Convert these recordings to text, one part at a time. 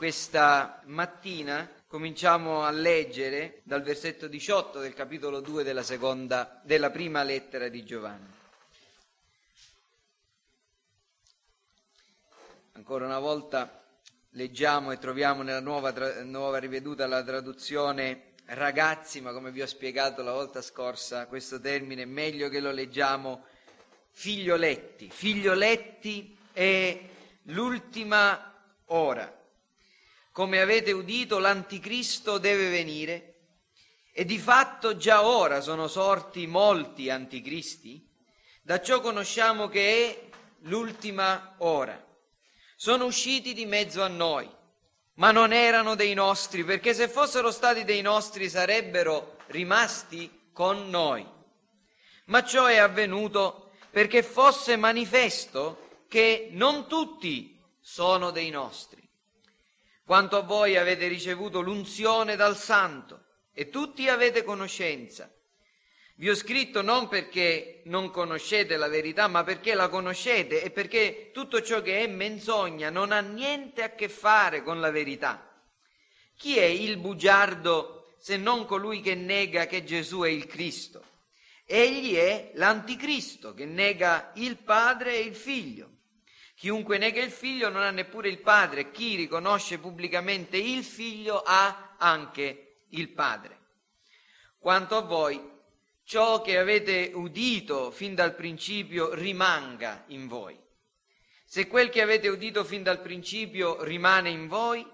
questa mattina cominciamo a leggere dal versetto 18 del capitolo 2 della, seconda, della prima lettera di Giovanni. Ancora una volta leggiamo e troviamo nella nuova, nuova riveduta la traduzione ragazzi, ma come vi ho spiegato la volta scorsa, questo termine è meglio che lo leggiamo figlioletti. Figlioletti è l'ultima ora. Come avete udito, l'anticristo deve venire e di fatto già ora sono sorti molti anticristi. Da ciò conosciamo che è l'ultima ora. Sono usciti di mezzo a noi, ma non erano dei nostri, perché se fossero stati dei nostri sarebbero rimasti con noi. Ma ciò è avvenuto perché fosse manifesto che non tutti sono dei nostri. Quanto a voi avete ricevuto l'unzione dal Santo e tutti avete conoscenza. Vi ho scritto non perché non conoscete la verità, ma perché la conoscete e perché tutto ciò che è menzogna non ha niente a che fare con la verità. Chi è il bugiardo se non colui che nega che Gesù è il Cristo? Egli è l'anticristo che nega il Padre e il Figlio. Chiunque nega il Figlio non ha neppure il Padre, chi riconosce pubblicamente il Figlio ha anche il Padre. Quanto a voi, ciò che avete udito fin dal principio rimanga in voi. Se quel che avete udito fin dal principio rimane in voi,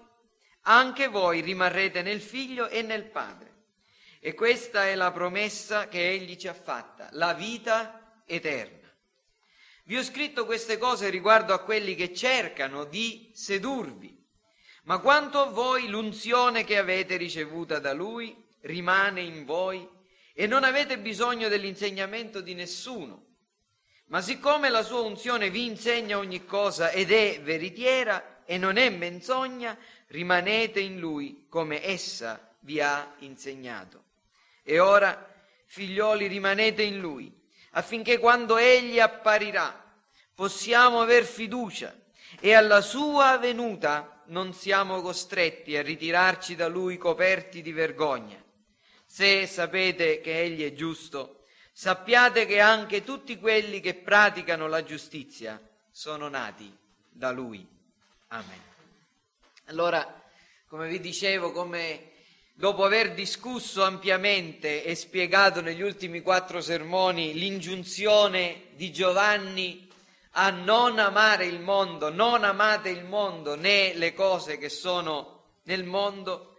anche voi rimarrete nel Figlio e nel Padre. E questa è la promessa che Egli ci ha fatta, la vita eterna. Vi ho scritto queste cose riguardo a quelli che cercano di sedurvi, ma quanto a voi l'unzione che avete ricevuta da Lui rimane in voi e non avete bisogno dell'insegnamento di nessuno. Ma siccome la sua unzione vi insegna ogni cosa ed è veritiera e non è menzogna, rimanete in lui come essa vi ha insegnato. E ora, figlioli, rimanete in lui, affinché quando egli apparirà possiamo aver fiducia e alla sua venuta non siamo costretti a ritirarci da lui coperti di vergogna se sapete che Egli è giusto, sappiate che anche tutti quelli che praticano la giustizia sono nati da Lui. Amen. Allora, come vi dicevo, come dopo aver discusso ampiamente e spiegato negli ultimi quattro sermoni l'ingiunzione di Giovanni a non amare il mondo, non amate il mondo né le cose che sono nel mondo,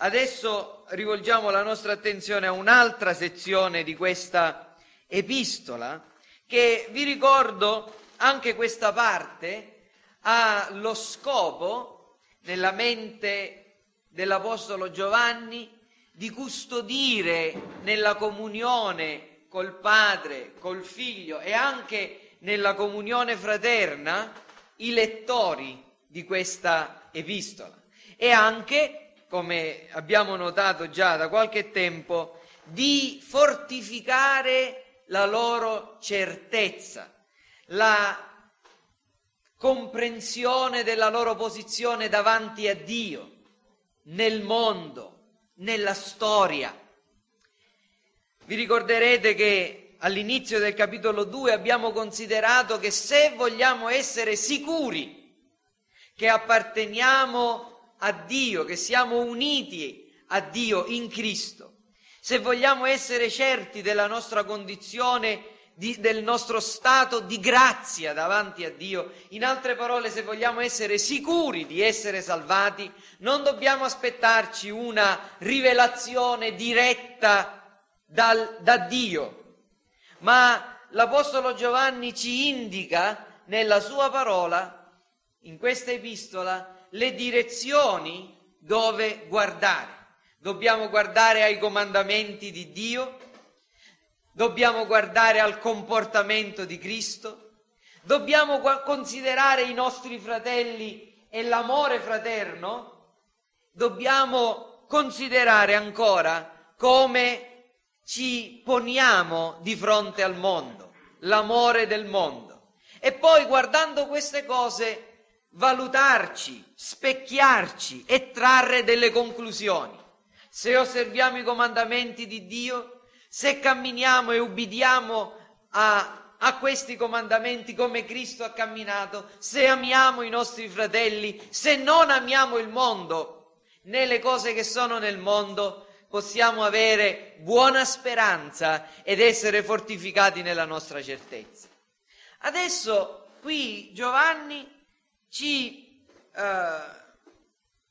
Adesso rivolgiamo la nostra attenzione a un'altra sezione di questa epistola che vi ricordo anche questa parte ha lo scopo nella mente dell'Apostolo Giovanni di custodire nella comunione col Padre, col Figlio e anche nella comunione fraterna i lettori di questa epistola. E anche come abbiamo notato già da qualche tempo, di fortificare la loro certezza, la comprensione della loro posizione davanti a Dio, nel mondo, nella storia. Vi ricorderete che all'inizio del capitolo 2 abbiamo considerato che se vogliamo essere sicuri che apparteniamo a Dio, che siamo uniti a Dio in Cristo, se vogliamo essere certi della nostra condizione, di, del nostro stato di grazia davanti a Dio, in altre parole, se vogliamo essere sicuri di essere salvati, non dobbiamo aspettarci una rivelazione diretta dal, da Dio, ma l'Apostolo Giovanni ci indica nella sua parola, in questa epistola, le direzioni dove guardare. Dobbiamo guardare ai comandamenti di Dio, dobbiamo guardare al comportamento di Cristo, dobbiamo considerare i nostri fratelli e l'amore fraterno, dobbiamo considerare ancora come ci poniamo di fronte al mondo, l'amore del mondo. E poi guardando queste cose valutarci, specchiarci e trarre delle conclusioni. Se osserviamo i comandamenti di Dio, se camminiamo e ubbidiamo a, a questi comandamenti come Cristo ha camminato, se amiamo i nostri fratelli, se non amiamo il mondo né le cose che sono nel mondo, possiamo avere buona speranza ed essere fortificati nella nostra certezza. Adesso qui Giovanni ci eh,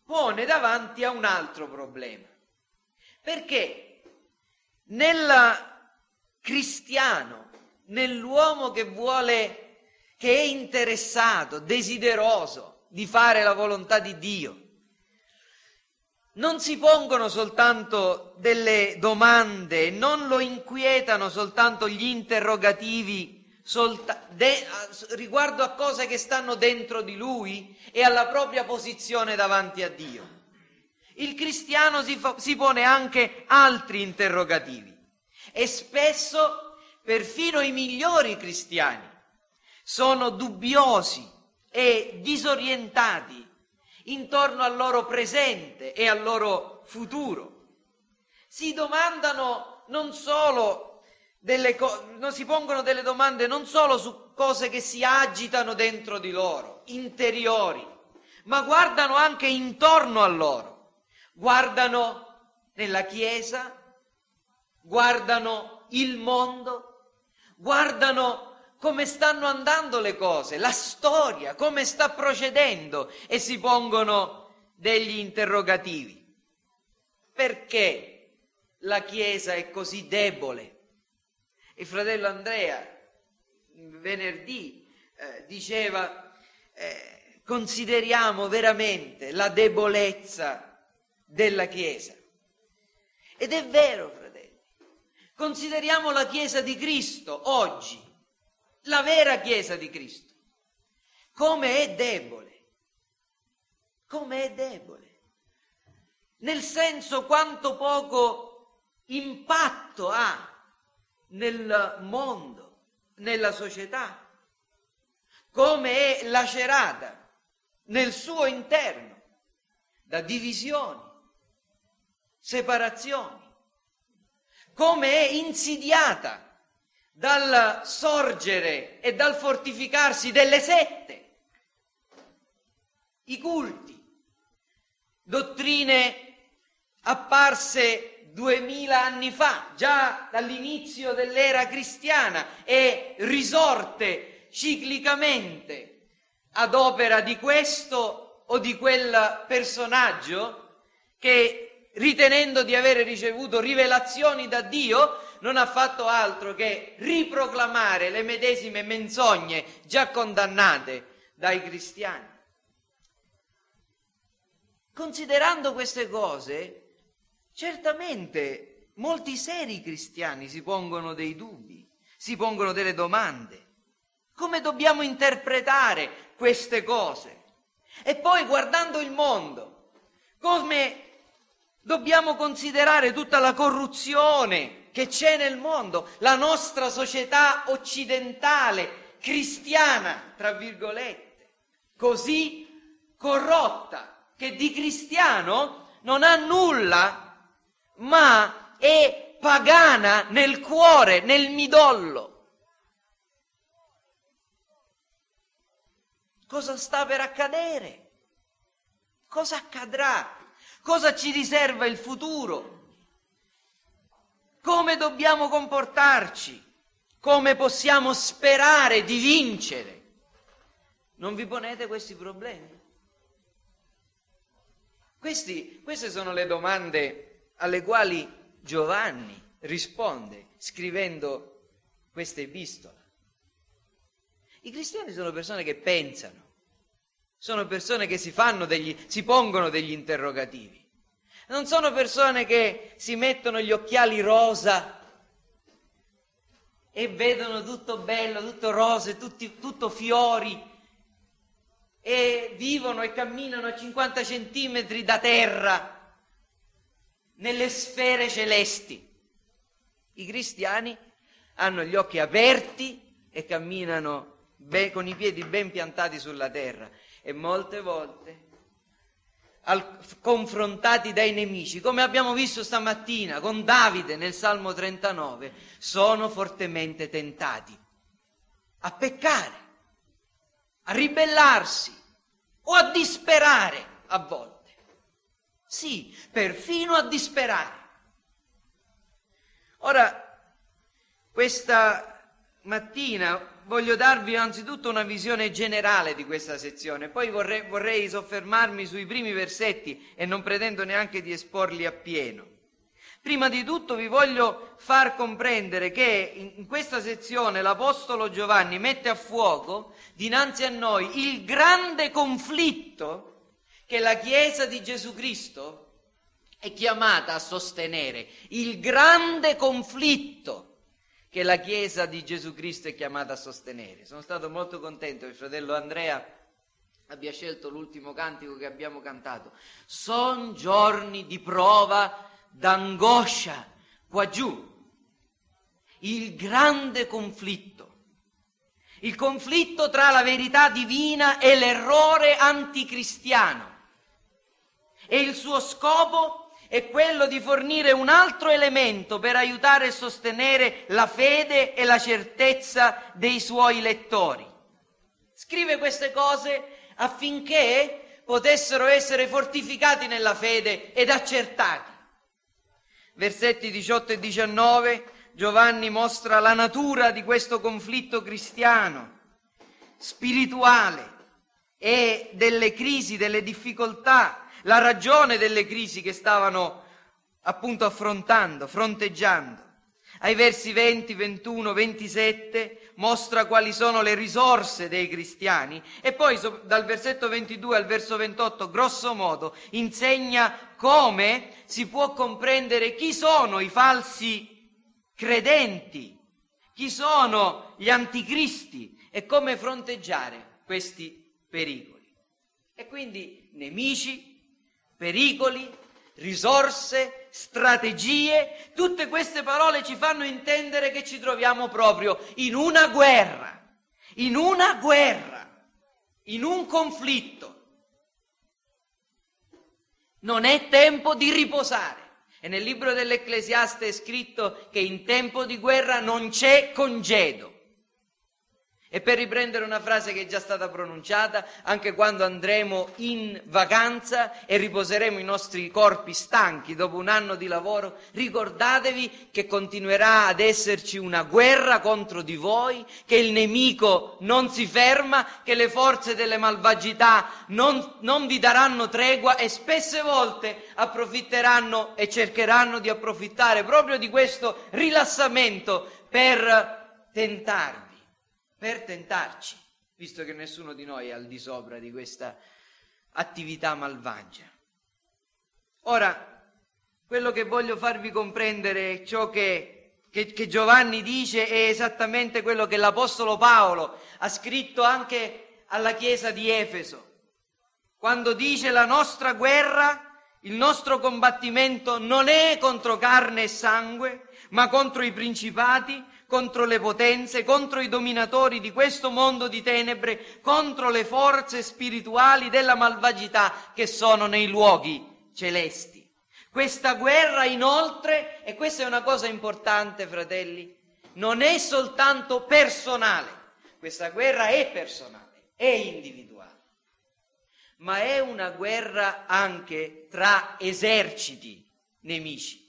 pone davanti a un altro problema, perché nel cristiano, nell'uomo che vuole, che è interessato, desideroso di fare la volontà di Dio, non si pongono soltanto delle domande, non lo inquietano soltanto gli interrogativi solta- de- riguardo a cose che stanno dentro di lui e alla propria posizione davanti a Dio. Il cristiano si, fa- si pone anche altri interrogativi e spesso perfino i migliori cristiani sono dubbiosi e disorientati intorno al loro presente e al loro futuro. Si domandano non solo delle cose, si pongono delle domande non solo su cose che si agitano dentro di loro, interiori, ma guardano anche intorno a loro. Guardano nella Chiesa, guardano il mondo, guardano come stanno andando le cose, la storia, come sta procedendo e si pongono degli interrogativi. Perché la Chiesa è così debole? Il fratello Andrea venerdì eh, diceva eh, consideriamo veramente la debolezza della Chiesa. Ed è vero, fratelli, consideriamo la Chiesa di Cristo oggi la vera Chiesa di Cristo, come è debole, come è debole, nel senso quanto poco impatto ha nel mondo, nella società, come è lacerata nel suo interno da divisioni, separazioni, come è insidiata dal sorgere e dal fortificarsi delle sette, i culti, dottrine apparse duemila anni fa, già dall'inizio dell'era cristiana e risorte ciclicamente ad opera di questo o di quel personaggio che ritenendo di avere ricevuto rivelazioni da Dio non ha fatto altro che riproclamare le medesime menzogne già condannate dai cristiani. Considerando queste cose, certamente molti seri cristiani si pongono dei dubbi, si pongono delle domande. Come dobbiamo interpretare queste cose? E poi guardando il mondo, come dobbiamo considerare tutta la corruzione che c'è nel mondo, la nostra società occidentale, cristiana, tra virgolette, così corrotta, che di cristiano non ha nulla, ma è pagana nel cuore, nel midollo. Cosa sta per accadere? Cosa accadrà? Cosa ci riserva il futuro? come dobbiamo comportarci, come possiamo sperare di vincere. Non vi ponete questi problemi? Questi, queste sono le domande alle quali Giovanni risponde scrivendo questa epistola. I cristiani sono persone che pensano, sono persone che si, degli, si pongono degli interrogativi. Non sono persone che si mettono gli occhiali rosa e vedono tutto bello, tutto rose, tutti, tutto fiori e vivono e camminano a 50 centimetri da terra nelle sfere celesti. I cristiani hanno gli occhi aperti e camminano ben, con i piedi ben piantati sulla terra e molte volte al, confrontati dai nemici, come abbiamo visto stamattina con Davide nel Salmo 39, sono fortemente tentati a peccare, a ribellarsi o a disperare a volte. Sì, perfino a disperare. Ora, questa mattina voglio darvi anzitutto una visione generale di questa sezione, poi vorrei, vorrei soffermarmi sui primi versetti e non pretendo neanche di esporli appieno. Prima di tutto vi voglio far comprendere che in questa sezione l'Apostolo Giovanni mette a fuoco dinanzi a noi il grande conflitto che la Chiesa di Gesù Cristo è chiamata a sostenere, il grande conflitto che la Chiesa di Gesù Cristo è chiamata a sostenere. Sono stato molto contento che il fratello Andrea abbia scelto l'ultimo cantico che abbiamo cantato. Sono giorni di prova, d'angoscia qua giù. Il grande conflitto. Il conflitto tra la verità divina e l'errore anticristiano. E il suo scopo è quello di fornire un altro elemento per aiutare e sostenere la fede e la certezza dei suoi lettori. Scrive queste cose affinché potessero essere fortificati nella fede ed accertati. Versetti 18 e 19 Giovanni mostra la natura di questo conflitto cristiano, spirituale e delle crisi, delle difficoltà la ragione delle crisi che stavano appunto affrontando, fronteggiando. Ai versi 20, 21, 27 mostra quali sono le risorse dei cristiani e poi dal versetto 22 al verso 28 grosso modo insegna come si può comprendere chi sono i falsi credenti, chi sono gli anticristi e come fronteggiare questi pericoli. E quindi nemici, pericoli, risorse, strategie, tutte queste parole ci fanno intendere che ci troviamo proprio in una guerra, in una guerra, in un conflitto. Non è tempo di riposare. E nel libro dell'Ecclesiaste è scritto che in tempo di guerra non c'è congedo. E per riprendere una frase che è già stata pronunciata, anche quando andremo in vacanza e riposeremo i nostri corpi stanchi dopo un anno di lavoro, ricordatevi che continuerà ad esserci una guerra contro di voi, che il nemico non si ferma, che le forze delle malvagità non, non vi daranno tregua e spesse volte approfitteranno e cercheranno di approfittare proprio di questo rilassamento per tentarvi per tentarci, visto che nessuno di noi è al di sopra di questa attività malvagia. Ora, quello che voglio farvi comprendere ciò che, che, che Giovanni dice è esattamente quello che l'Apostolo Paolo ha scritto anche alla Chiesa di Efeso, quando dice la nostra guerra il nostro combattimento non è contro carne e sangue, ma contro i principati, contro le potenze, contro i dominatori di questo mondo di tenebre, contro le forze spirituali della malvagità che sono nei luoghi celesti. Questa guerra inoltre, e questa è una cosa importante fratelli, non è soltanto personale, questa guerra è personale, è individuale, ma è una guerra anche tra eserciti nemici.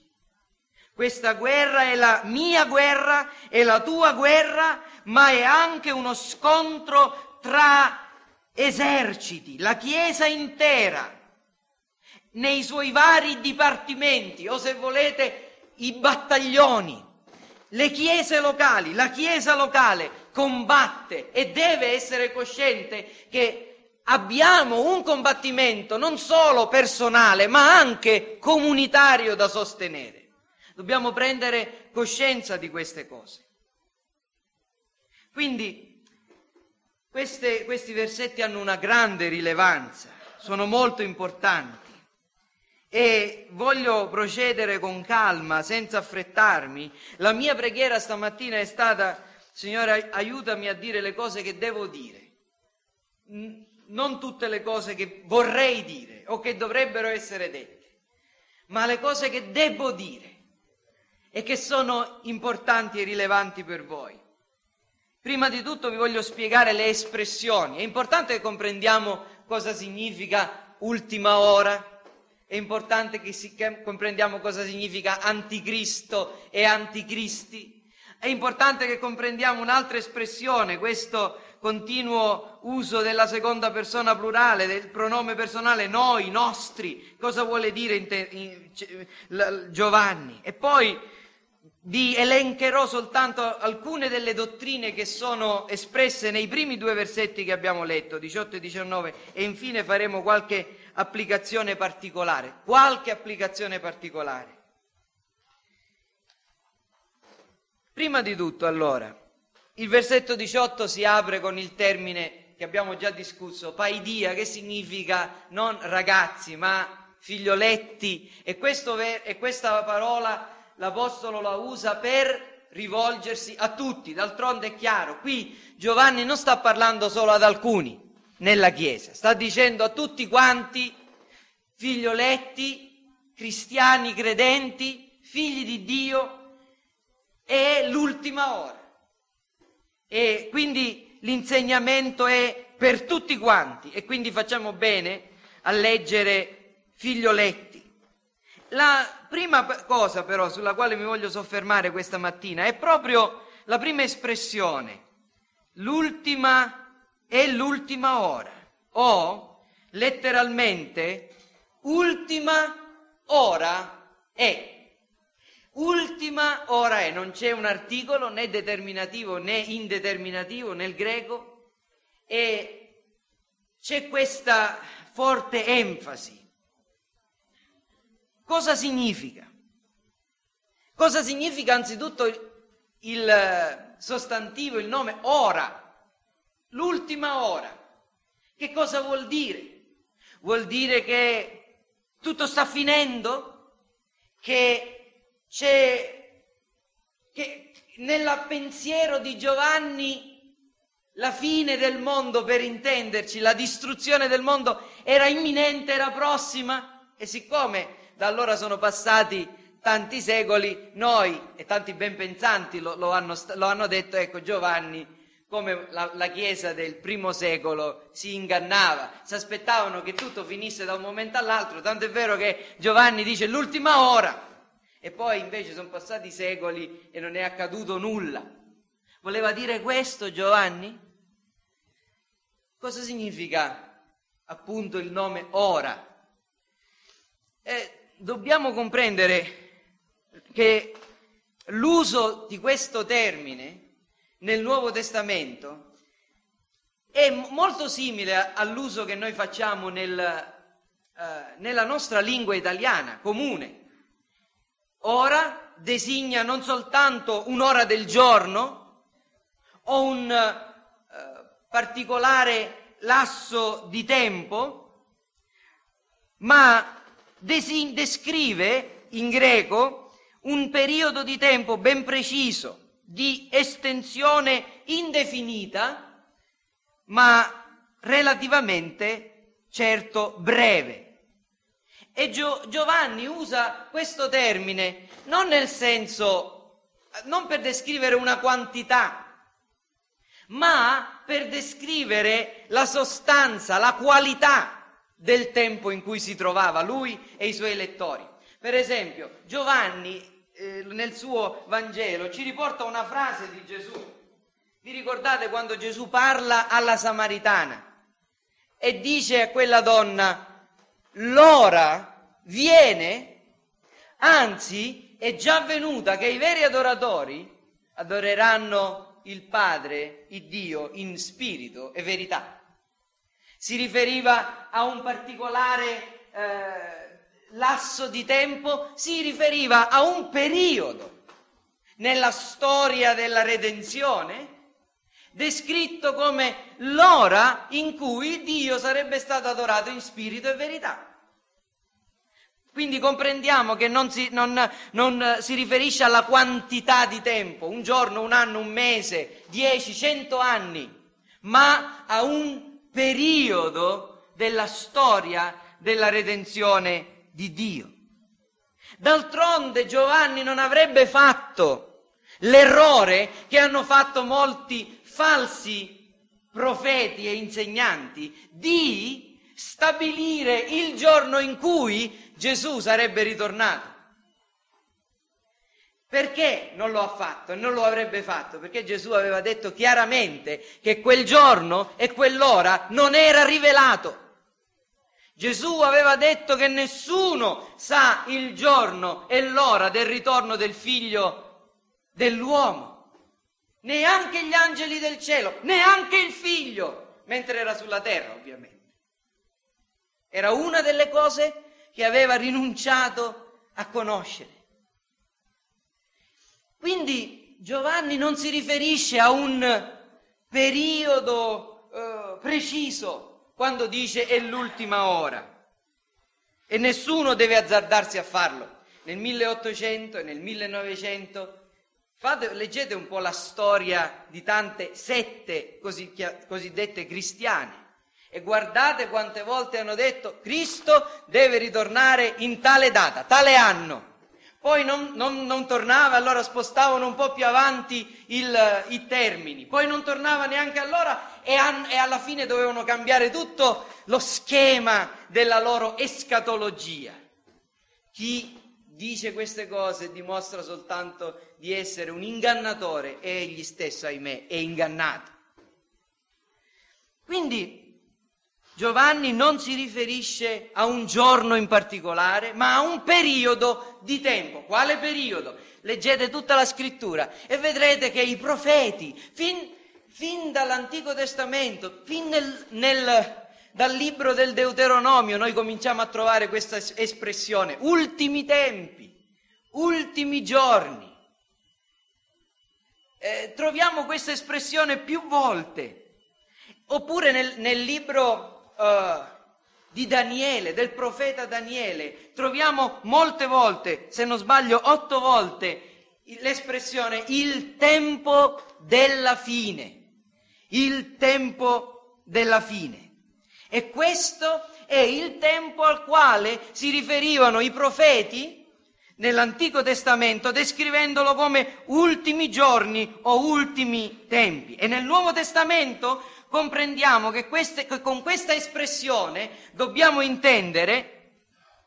Questa guerra è la mia guerra, è la tua guerra, ma è anche uno scontro tra eserciti, la Chiesa intera, nei suoi vari dipartimenti, o se volete i battaglioni, le chiese locali, la Chiesa locale combatte e deve essere cosciente che abbiamo un combattimento non solo personale, ma anche comunitario da sostenere. Dobbiamo prendere coscienza di queste cose. Quindi queste, questi versetti hanno una grande rilevanza, sono molto importanti e voglio procedere con calma, senza affrettarmi. La mia preghiera stamattina è stata, Signore, aiutami a dire le cose che devo dire. non tutte le cose che vorrei dire o che dovrebbero essere dette, ma le cose che devo dire e che sono importanti e rilevanti per voi. Prima di tutto vi voglio spiegare le espressioni. È importante che comprendiamo cosa significa ultima ora, è importante che, si, che comprendiamo cosa significa anticristo e anticristi, è importante che comprendiamo un'altra espressione, questo continuo uso della seconda persona plurale, del pronome personale noi, nostri, cosa vuole dire Giovanni. E poi vi elencherò soltanto alcune delle dottrine che sono espresse nei primi due versetti che abbiamo letto, 18 e 19, e infine faremo qualche applicazione particolare, qualche applicazione particolare. Prima di tutto, allora, il versetto 18 si apre con il termine che abbiamo già discusso, paidia, che significa non ragazzi, ma figlioletti, e, ver- e questa parola l'Apostolo la usa per rivolgersi a tutti. D'altronde è chiaro, qui Giovanni non sta parlando solo ad alcuni nella Chiesa, sta dicendo a tutti quanti, figlioletti, cristiani, credenti, figli di Dio, è l'ultima ora. E quindi l'insegnamento è per tutti quanti e quindi facciamo bene a leggere figlioletti la prima cosa però sulla quale mi voglio soffermare questa mattina è proprio la prima espressione, l'ultima è l'ultima ora, o letteralmente ultima ora è. Ultima ora è, non c'è un articolo né determinativo né indeterminativo nel greco e c'è questa forte enfasi Cosa significa? Cosa significa anzitutto il eh, sostantivo, il nome ora? L'ultima ora. Che cosa vuol dire? Vuol dire che tutto sta finendo? Che c'è che nel pensiero di Giovanni la fine del mondo, per intenderci, la distruzione del mondo era imminente, era prossima? E siccome da allora sono passati tanti secoli, noi e tanti ben pensanti lo, lo, hanno, lo hanno, detto, ecco Giovanni, come la, la, Chiesa del primo secolo si ingannava, si aspettavano che tutto finisse da un momento all'altro, tanto è vero che Giovanni dice l'ultima ora, e poi invece sono passati secoli e non è accaduto nulla. Voleva dire questo Giovanni? Cosa significa appunto il nome ora? Eh, dobbiamo comprendere che l'uso di questo termine nel Nuovo Testamento è molto simile all'uso che noi facciamo nel, eh, nella nostra lingua italiana comune. Ora designa non soltanto un'ora del giorno o un eh, particolare lasso di tempo, ma descrive in greco un periodo di tempo ben preciso, di estensione indefinita, ma relativamente certo breve. E Gio- Giovanni usa questo termine non nel senso, non per descrivere una quantità, ma per descrivere la sostanza, la qualità del tempo in cui si trovava lui e i suoi lettori. Per esempio, Giovanni eh, nel suo Vangelo ci riporta una frase di Gesù. Vi ricordate quando Gesù parla alla Samaritana e dice a quella donna, l'ora viene, anzi è già venuta che i veri adoratori adoreranno il Padre, il Dio, in spirito e verità si riferiva a un particolare eh, lasso di tempo, si riferiva a un periodo nella storia della redenzione, descritto come l'ora in cui Dio sarebbe stato adorato in spirito e verità. Quindi comprendiamo che non si, non, non si, riferisce alla quantità di tempo, un giorno, un anno, un mese, dieci, cento anni, ma a un periodo della storia della redenzione di Dio. D'altronde Giovanni non avrebbe fatto l'errore che hanno fatto molti falsi profeti e insegnanti di stabilire il giorno in cui Gesù sarebbe ritornato. Perché non lo ha fatto e non lo avrebbe fatto? Perché Gesù aveva detto chiaramente che quel giorno e quell'ora non era rivelato. Gesù aveva detto che nessuno sa il giorno e l'ora del ritorno del figlio dell'uomo, neanche gli angeli del cielo, neanche il figlio, mentre era sulla terra ovviamente. Era una delle cose che aveva rinunciato a conoscere. Quindi Giovanni non si riferisce a un periodo eh, preciso quando dice è l'ultima ora. E nessuno deve azzardarsi a farlo. Nel 1800 e nel 1900 fate, leggete un po' la storia di tante sette così, cosiddette cristiane. E guardate quante volte hanno detto Cristo deve ritornare in tale data, tale anno poi non, non, non, tornava, allora spostavano un po' più avanti il, i termini, poi non tornava neanche allora e, an, e alla fine dovevano cambiare tutto lo schema della loro escatologia. Chi dice queste cose dimostra soltanto di essere un ingannatore e egli stesso, ahimè, è ingannato. Quindi Giovanni non si riferisce a un giorno in particolare, ma a un periodo di tempo. Quale periodo? Leggete tutta la scrittura e vedrete che i profeti, fin, fin dall'Antico Testamento, fin nel, nel, dal libro del Deuteronomio, noi cominciamo a trovare questa espressione, ultimi tempi, ultimi giorni. Eh, troviamo questa espressione più volte. Oppure nel, nel libro uh, di Daniele, del profeta Daniele, troviamo molte volte, se non sbaglio otto volte, l'espressione il tempo della fine. Il tempo della fine. E questo è il tempo al quale si riferivano i profeti nell'Antico Testamento descrivendolo come ultimi giorni o ultimi tempi. E nel Nuovo Testamento comprendiamo che, queste, che con questa espressione dobbiamo intendere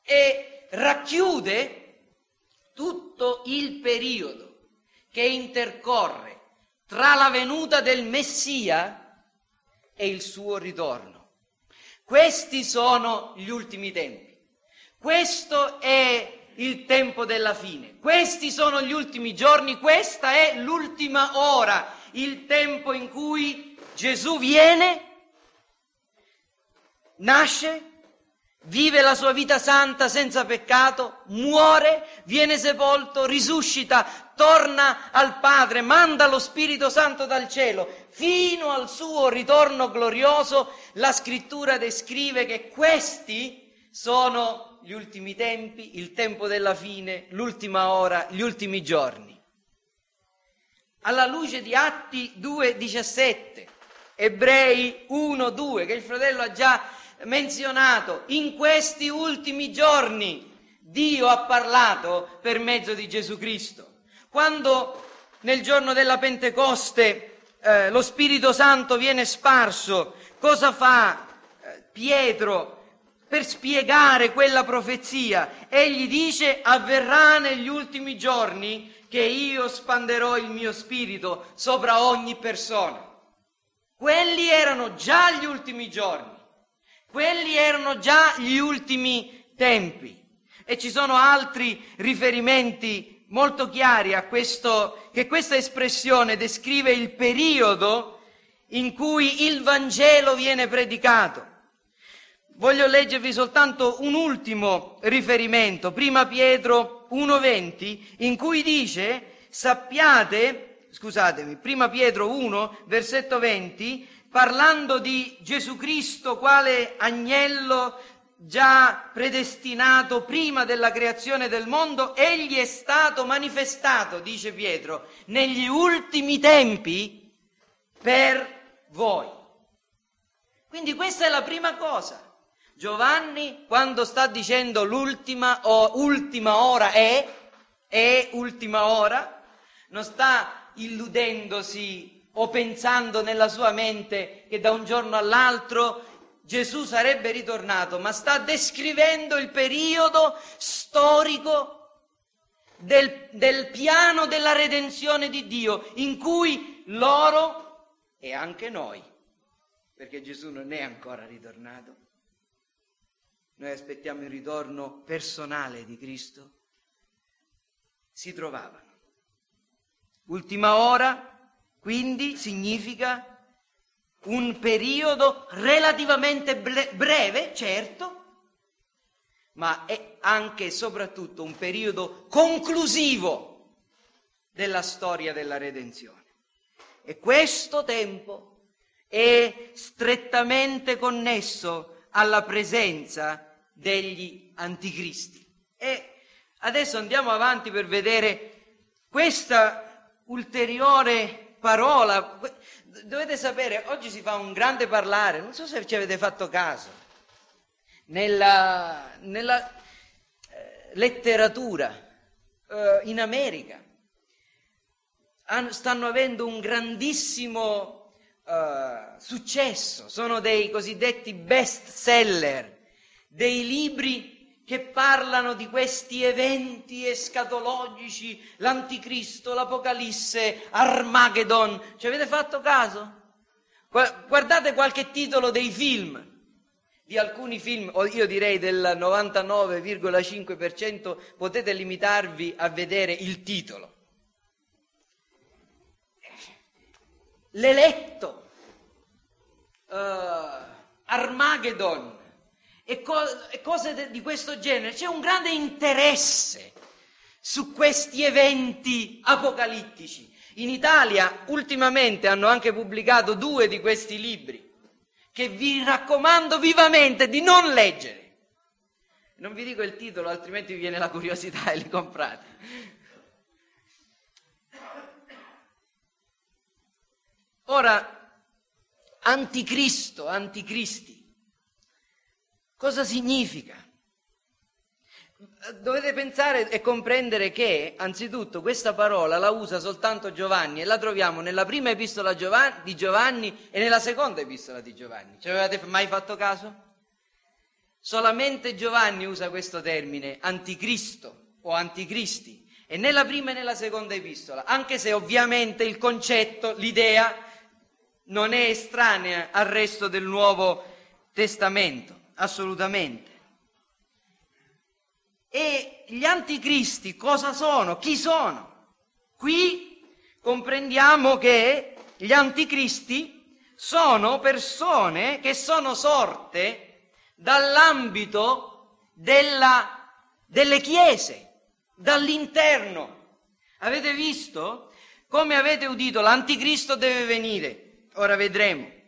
e racchiude tutto il periodo che intercorre tra la venuta del Messia e il suo ritorno. Questi sono gli ultimi tempi. Questo è il tempo della fine. Questi sono gli ultimi giorni, questa è l'ultima ora, il tempo in cui Gesù viene, nasce, vive la sua vita santa senza peccato, muore, viene sepolto, risuscita, torna al Padre, manda lo Spirito Santo dal cielo. Fino al suo ritorno glorioso, la scrittura descrive che questi sono gli ultimi tempi, il tempo della fine, l'ultima ora, gli ultimi giorni. Alla luce di Atti 2,17 Ebrei 1, 2, che il fratello ha già menzionato, in questi ultimi giorni Dio ha parlato per mezzo di Gesù Cristo. Quando nel giorno della Pentecoste eh, lo Spirito Santo viene sparso, cosa fa eh, Pietro per spiegare quella profezia? Egli dice avverrà negli ultimi giorni che io spanderò il mio spirito sopra ogni persona. Quelli erano già gli ultimi giorni, quelli erano già gli ultimi tempi. E ci sono altri riferimenti molto chiari a questo, che questa espressione descrive il periodo in cui il Vangelo viene predicato. Voglio leggervi soltanto un ultimo riferimento, prima Pietro 1.20, in cui dice sappiate scusatemi, prima Pietro 1, versetto 20, parlando di Gesù Cristo quale agnello già predestinato prima della creazione del mondo, egli è stato manifestato, dice Pietro, negli ultimi tempi per voi. Quindi questa è la prima cosa. Giovanni, quando sta dicendo l'ultima o ultima ora è, è ultima ora, non sta illudendosi o pensando nella sua mente che da un giorno all'altro Gesù sarebbe ritornato, ma sta descrivendo il periodo storico del, del, piano della redenzione di Dio, in cui loro e anche noi, perché Gesù non è ancora ritornato, noi aspettiamo il ritorno personale di Cristo, si trovavano. Ultima ora, quindi, significa un periodo relativamente breve, certo, ma è anche e soprattutto un periodo conclusivo della storia della redenzione. E questo tempo è strettamente connesso alla presenza degli anticristi. E adesso andiamo avanti per vedere questa ulteriore parola. Dovete sapere, oggi si fa un grande parlare, non so se ci avete fatto caso, nella, nella eh, letteratura eh, in America stanno avendo un grandissimo uh, successo, sono dei cosiddetti best seller, dei libri che parlano di questi eventi escatologici, l'anticristo, l'apocalisse, Armageddon. Ci avete fatto caso? Guardate qualche titolo dei film, di alcuni film, o io direi del 99,5%, potete limitarvi a vedere il titolo. L'eletto, uh, Armageddon, e, co- e cose de- di questo genere. C'è un grande interesse su questi eventi apocalittici. In Italia ultimamente hanno anche pubblicato due di questi libri che vi raccomando vivamente di non leggere. Non vi dico il titolo, altrimenti vi viene la curiosità e li comprate. Ora, anticristo, anticristi, Cosa significa? Dovete pensare e comprendere che, anzitutto, questa parola la usa soltanto Giovanni e la troviamo nella prima epistola di Giovanni e nella seconda epistola di Giovanni. Ci avevate mai fatto caso? Solamente Giovanni usa questo termine, anticristo o anticristi, e nella prima e nella seconda epistola, anche se ovviamente il concetto, l'idea non è estranea al resto del Nuovo Testamento assolutamente. E gli anticristi cosa sono? Chi sono? Qui comprendiamo che gli anticristi sono persone che sono sorte dall'ambito della, delle chiese, dall'interno. Avete visto? Come avete udito, l'anticristo deve venire. Ora vedremo.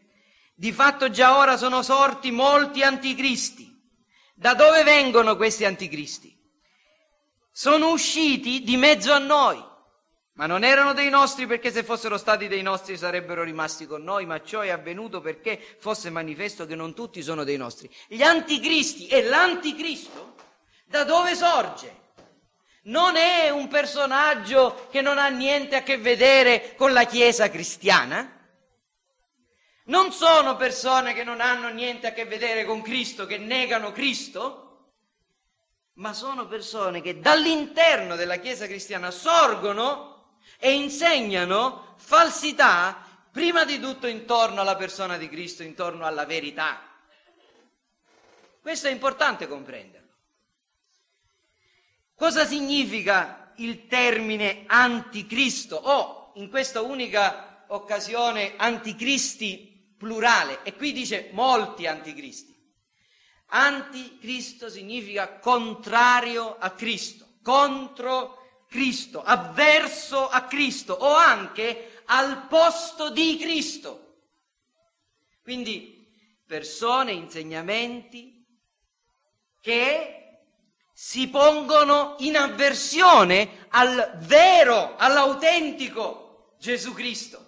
Di fatto già ora sono sorti molti anticristi. Da dove vengono questi anticristi? Sono usciti di mezzo a noi, ma non erano dei nostri perché se fossero stati dei nostri sarebbero rimasti con noi, ma ciò è avvenuto perché fosse manifesto che non tutti sono dei nostri. Gli anticristi e l'anticristo da dove sorge? Non è un personaggio che non ha niente a che vedere con la Chiesa cristiana? Non sono persone che non hanno niente a che vedere con Cristo, che negano Cristo, ma sono persone che dall'interno della Chiesa cristiana sorgono e insegnano falsità, prima di tutto intorno alla persona di Cristo, intorno alla verità. Questo è importante comprenderlo. Cosa significa il termine anticristo o in questa unica occasione anticristi plurale e qui dice molti anticristi. Anticristo significa contrario a Cristo, contro Cristo, avverso a Cristo o anche al posto di Cristo. Quindi persone, insegnamenti che si pongono in avversione al vero, all'autentico Gesù Cristo.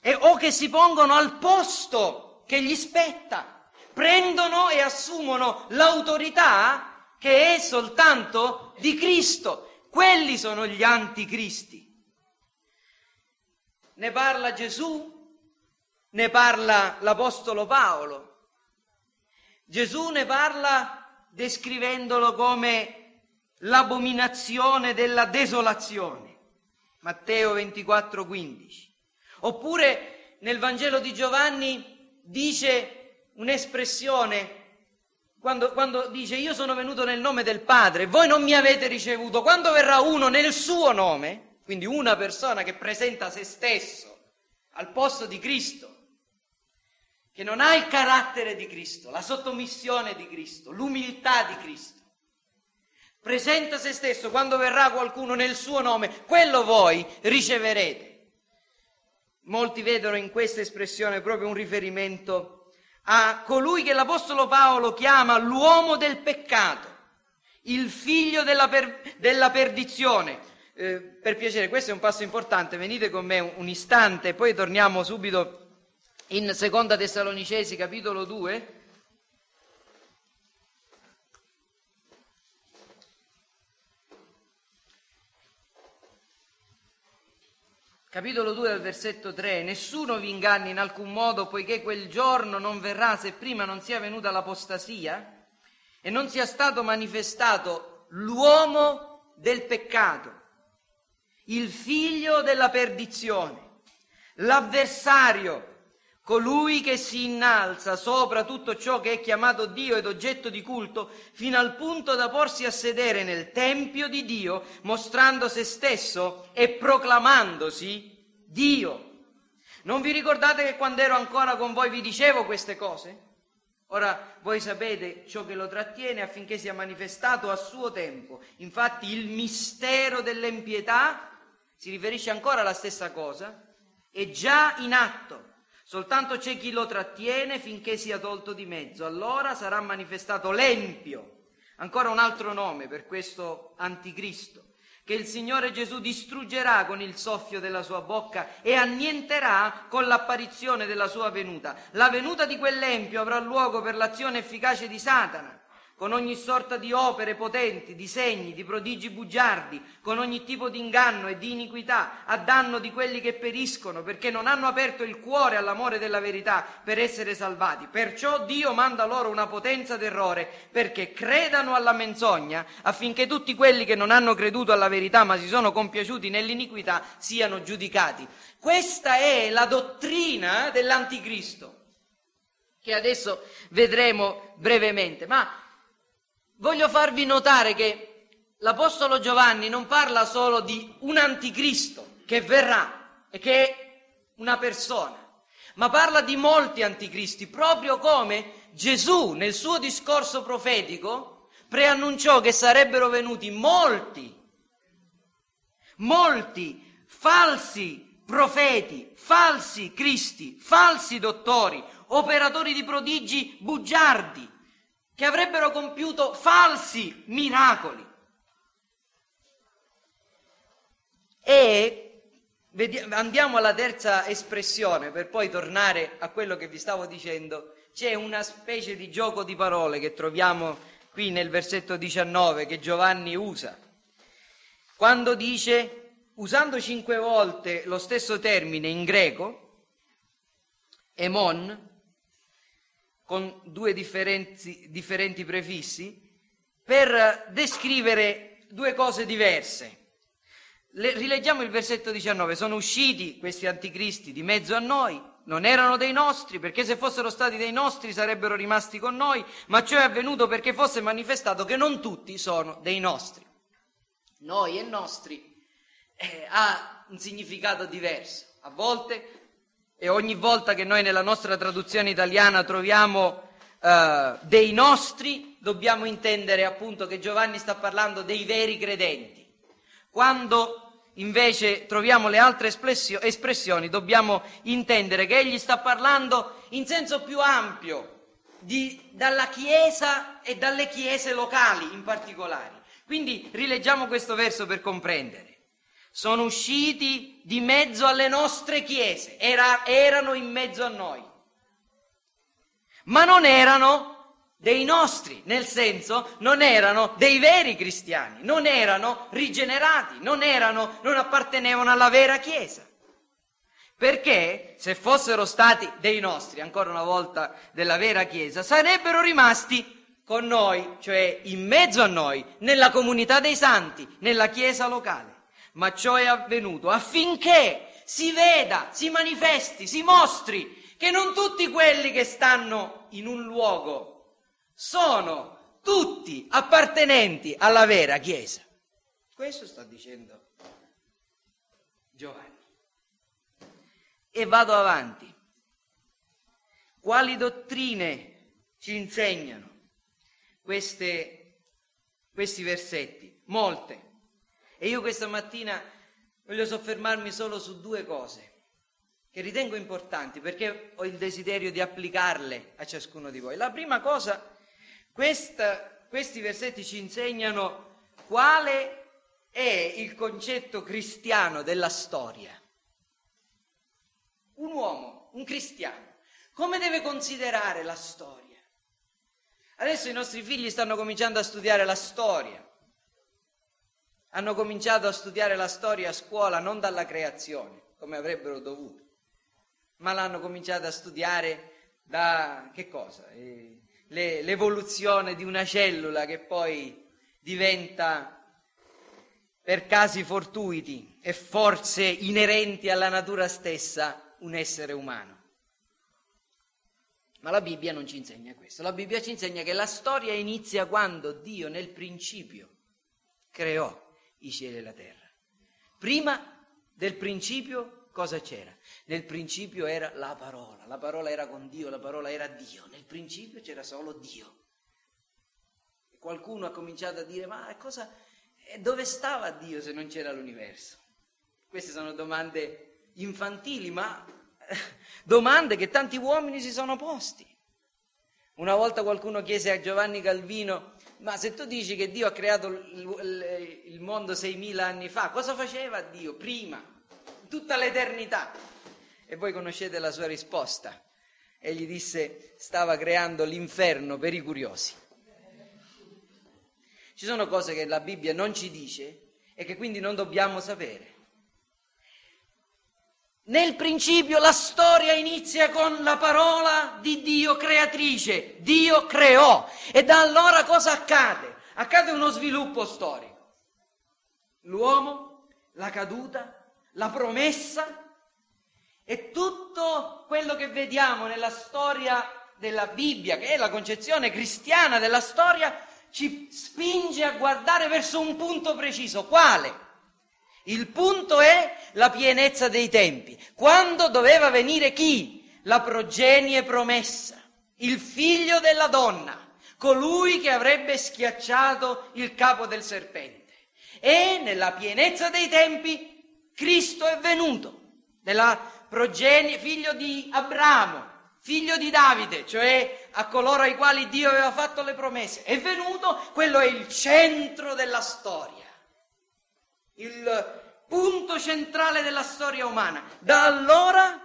E, o che si pongono al posto che gli spetta, prendono e assumono l'autorità che è soltanto di Cristo. Quelli sono gli anticristi. Ne parla Gesù, ne parla l'Apostolo Paolo. Gesù ne parla descrivendolo come l'abominazione della desolazione. Matteo 24, 15. Oppure nel Vangelo di Giovanni dice un'espressione quando, quando, dice io sono venuto nel nome del Padre, voi non mi avete ricevuto, quando verrà uno nel suo nome, quindi una persona che presenta se stesso al posto di Cristo, che non ha il carattere di Cristo, la sottomissione di Cristo, l'umiltà di Cristo, presenta se stesso quando verrà qualcuno nel suo nome, quello voi riceverete. Molti vedono in questa espressione proprio un riferimento a colui che l'Apostolo Paolo chiama l'uomo del peccato, il figlio della, per, della perdizione. Eh, per piacere, questo è un passo importante, venite con me un, un istante, poi torniamo subito in Seconda Tessalonicesi capitolo 2 Capitolo 2 al versetto 3. Nessuno vi inganni in alcun modo, poiché quel giorno non verrà se prima non sia venuta l'apostasia e non sia stato manifestato l'uomo del peccato, il figlio della perdizione, l'avversario colui che si innalza sopra tutto ciò che è chiamato Dio ed oggetto di culto, fino al punto da porsi a sedere nel Tempio di Dio, mostrando se stesso e proclamandosi Dio. Non vi ricordate che quando ero ancora con voi vi dicevo queste cose? Ora voi sapete ciò che lo trattiene affinché sia manifestato a suo tempo. Infatti il mistero dell'empietà si riferisce ancora alla stessa cosa, è già in atto Soltanto c'è chi lo trattiene finché sia tolto di mezzo, allora sarà manifestato l'empio, ancora un altro nome per questo anticristo, che il Signore Gesù distruggerà con il soffio della sua bocca e annienterà con l'apparizione della sua venuta. La venuta di quell'empio avrà luogo per l'azione efficace di Satana con ogni sorta di opere potenti, di segni, di prodigi bugiardi, con ogni tipo di inganno e di iniquità, a danno di quelli che periscono, perché non hanno aperto il cuore all'amore della verità per essere salvati. Perciò Dio manda loro una potenza d'errore, perché credano alla menzogna, affinché tutti quelli che non hanno creduto alla verità, ma si sono compiaciuti nell'iniquità, siano giudicati. Questa è la dottrina dell'anticristo, che adesso vedremo brevemente. Ma voglio farvi notare che l'Apostolo Giovanni non parla solo di un anticristo che verrà e che è una persona, ma parla di molti anticristi, proprio come Gesù nel suo discorso profetico preannunciò che sarebbero venuti molti, molti falsi profeti, falsi cristi, falsi dottori, operatori di prodigi bugiardi, che avrebbero compiuto falsi miracoli. E andiamo alla terza espressione per poi tornare a quello che vi stavo dicendo. C'è una specie di gioco di parole che troviamo qui nel versetto 19 che Giovanni usa. Quando dice, usando cinque volte lo stesso termine in greco, emon, con due differenti, prefissi per descrivere due cose diverse. Le, rileggiamo il versetto 19, sono usciti questi anticristi di mezzo a noi, non erano dei nostri, perché se fossero stati dei nostri sarebbero rimasti con noi, ma ciò è avvenuto perché fosse manifestato che non tutti sono dei nostri. Noi e nostri eh, ha un significato diverso. A volte e ogni volta che noi nella nostra traduzione italiana troviamo uh, dei nostri, dobbiamo intendere appunto che Giovanni sta parlando dei veri credenti. Quando invece troviamo le altre espressioni, dobbiamo intendere che egli sta parlando in senso più ampio di, dalla Chiesa e dalle chiese locali in particolare. Quindi rileggiamo questo verso per comprendere. sono usciti di mezzo alle nostre chiese, Era, erano in mezzo a noi, ma non erano dei nostri, nel senso non erano dei veri cristiani, non erano rigenerati, non, erano, non appartenevano alla vera Chiesa. Perché se fossero stati dei nostri, ancora una volta della vera Chiesa, sarebbero rimasti con noi, cioè in mezzo a noi, nella comunità dei santi, nella Chiesa locale. Ma ciò è avvenuto affinché si veda, si manifesti, si mostri che non tutti quelli che stanno in un luogo sono tutti appartenenti alla vera Chiesa. Questo sta dicendo Giovanni. E vado avanti. Quali dottrine ci insegnano queste, questi versetti? Molte. E io questa mattina voglio soffermarmi solo su due cose che ritengo importanti perché ho il desiderio di applicarle a ciascuno di voi. La prima cosa questa, questi versetti ci insegnano quale è il concetto cristiano della storia. Un uomo, un cristiano, come deve considerare la storia? Adesso i nostri figli stanno cominciando a studiare la storia. Hanno cominciato a studiare la storia a scuola non dalla creazione, come avrebbero dovuto, ma l'hanno cominciato a studiare da che cosa? Eh, le, l'evoluzione di una cellula che poi diventa per casi fortuiti e forze inerenti alla natura stessa un essere umano. Ma la Bibbia non ci insegna questo, la Bibbia ci insegna che la storia inizia quando Dio nel principio creò i cieli e la terra. Prima del principio cosa c'era? Nel principio era la parola, la parola era con Dio, la parola era Dio, nel principio c'era solo Dio. E qualcuno ha cominciato a dire, ma cosa, dove stava Dio se non c'era l'universo? Queste sono domande infantili, ma domande che tanti uomini si sono posti. Una volta qualcuno chiese a Giovanni Calvino, ma se tu dici che Dio ha creato il mondo 6.000 anni fa, cosa faceva Dio prima? tutta l'eternità. E voi conoscete la sua risposta. Egli disse, stava creando l'inferno per i curiosi. Ci sono cose che la Bibbia non ci dice e che quindi non dobbiamo sapere. Nel principio la storia inizia con la parola di Dio creatrice. Dio creò. E da allora cosa accade? Accade uno sviluppo storico. L'uomo, la caduta, la promessa e tutto quello che vediamo nella storia della Bibbia, che è la concezione cristiana della storia, ci spinge a guardare verso un punto preciso. Quale? Il punto è la pienezza dei tempi. Quando doveva venire chi? La progenie promessa, il figlio della donna, colui che avrebbe schiacciato il capo del serpente. E nella pienezza dei tempi Cristo è venuto, progenie, figlio di Abramo, figlio di Davide, cioè a coloro ai quali Dio aveva fatto le promesse. È venuto, quello è il centro della storia, il punto centrale della storia umana. Da allora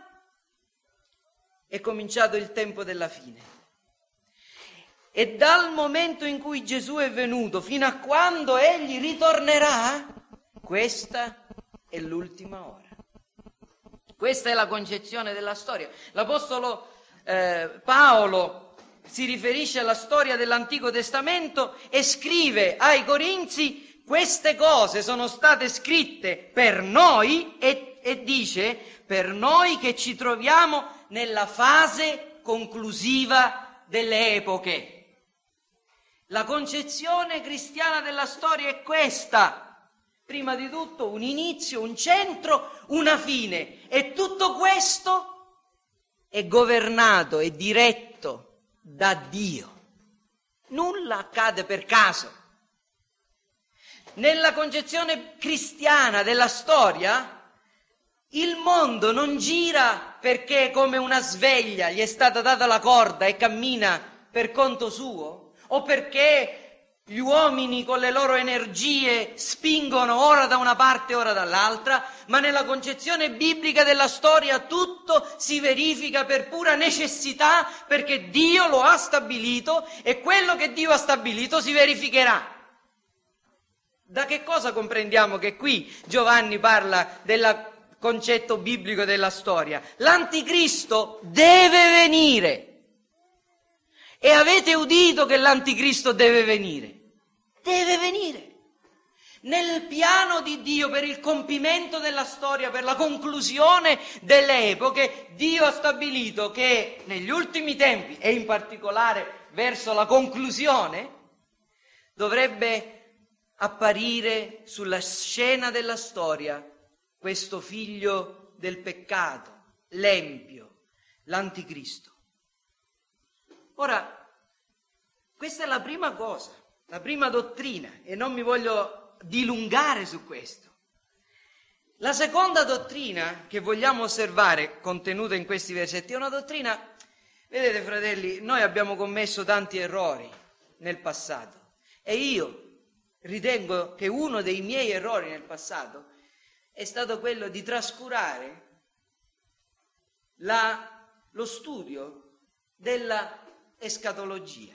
è cominciato il tempo della fine. E dal momento in cui Gesù è venuto fino a quando egli ritornerà, questa è l'ultima ora. Questa è la concezione della storia. L'Apostolo eh, Paolo si riferisce alla storia dell'Antico Testamento e scrive ai Corinzi queste cose sono state scritte per noi e, e dice per noi che ci troviamo nella fase conclusiva delle epoche. La concezione cristiana della storia è questa. Prima di tutto un inizio, un centro, una fine. E tutto questo è governato e diretto da Dio. Nulla accade per caso. Nella concezione cristiana della storia, il mondo non gira perché come una sveglia gli è stata data la corda e cammina per conto suo, o perché Gli uomini con le loro energie spingono ora da una parte, ora dall'altra, ma nella concezione biblica della storia tutto si verifica per pura necessità perché Dio lo ha stabilito e quello che Dio ha stabilito si verificherà. Da che cosa comprendiamo che qui Giovanni parla del concetto biblico della storia? L'anticristo deve venire. E avete udito che l'anticristo deve venire? Deve venire. Nel piano di Dio per il compimento della storia, per la conclusione delle epoche, Dio ha stabilito che negli ultimi tempi e in particolare verso la conclusione dovrebbe apparire sulla scena della storia questo figlio del peccato, l'empio, l'anticristo. Ora, questa è la prima cosa, la prima dottrina e non mi voglio dilungare su questo. La seconda dottrina che vogliamo osservare, contenuta in questi versetti, è una dottrina, vedete fratelli, noi abbiamo commesso tanti errori nel passato e io ritengo che uno dei miei errori nel passato è stato quello di trascurare la, lo studio della escatologia.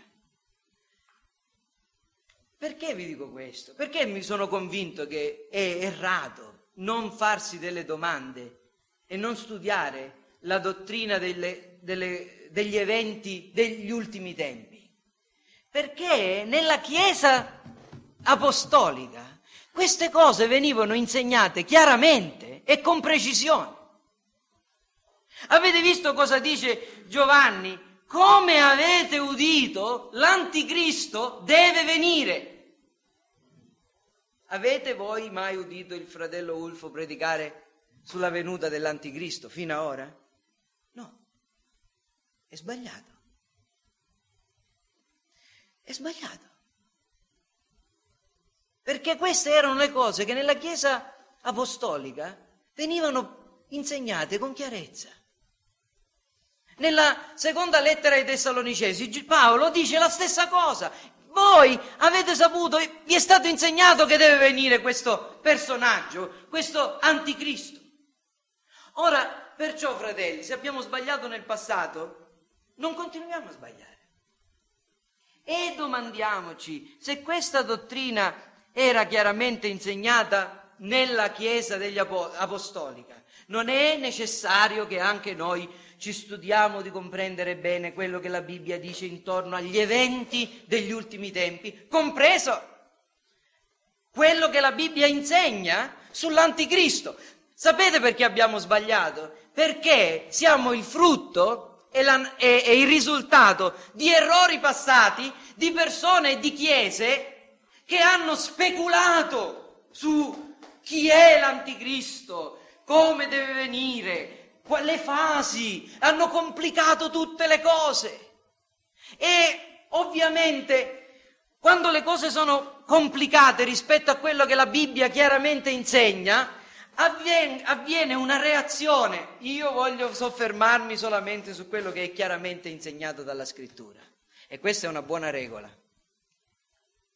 Perché vi dico questo? Perché mi sono convinto che è errato non farsi delle domande e non studiare la dottrina delle, delle, degli eventi degli ultimi tempi. Perché nella Chiesa apostolica queste cose venivano insegnate chiaramente e con precisione. Avete visto cosa dice Giovanni come avete udito, l'anticristo deve venire. Avete voi mai udito il fratello Ulfo predicare sulla venuta dell'anticristo fino ad ora? No, è sbagliato. È sbagliato. Perché queste erano le cose che nella Chiesa apostolica venivano insegnate con chiarezza. Nella seconda lettera ai Tessalonicesi Paolo dice la stessa cosa. Voi avete saputo, vi è stato insegnato che deve venire questo personaggio, questo anticristo. Ora, perciò, fratelli, se abbiamo sbagliato nel passato, non continuiamo a sbagliare. E domandiamoci se questa dottrina era chiaramente insegnata nella Chiesa degli Apostolica. Non è necessario che anche noi ci studiamo di comprendere bene quello che la Bibbia dice intorno agli eventi degli ultimi tempi, compreso quello che la Bibbia insegna sull'anticristo. Sapete perché abbiamo sbagliato? Perché siamo il frutto e, la, e, e il risultato di errori passati di persone e di chiese che hanno speculato su chi è l'anticristo, come deve venire, le fasi, hanno complicato tutte le cose. E ovviamente quando le cose sono complicate rispetto a quello che la Bibbia chiaramente insegna, avviene, avviene, una reazione. Io voglio soffermarmi solamente su quello che è chiaramente insegnato dalla scrittura. E questa è una buona regola.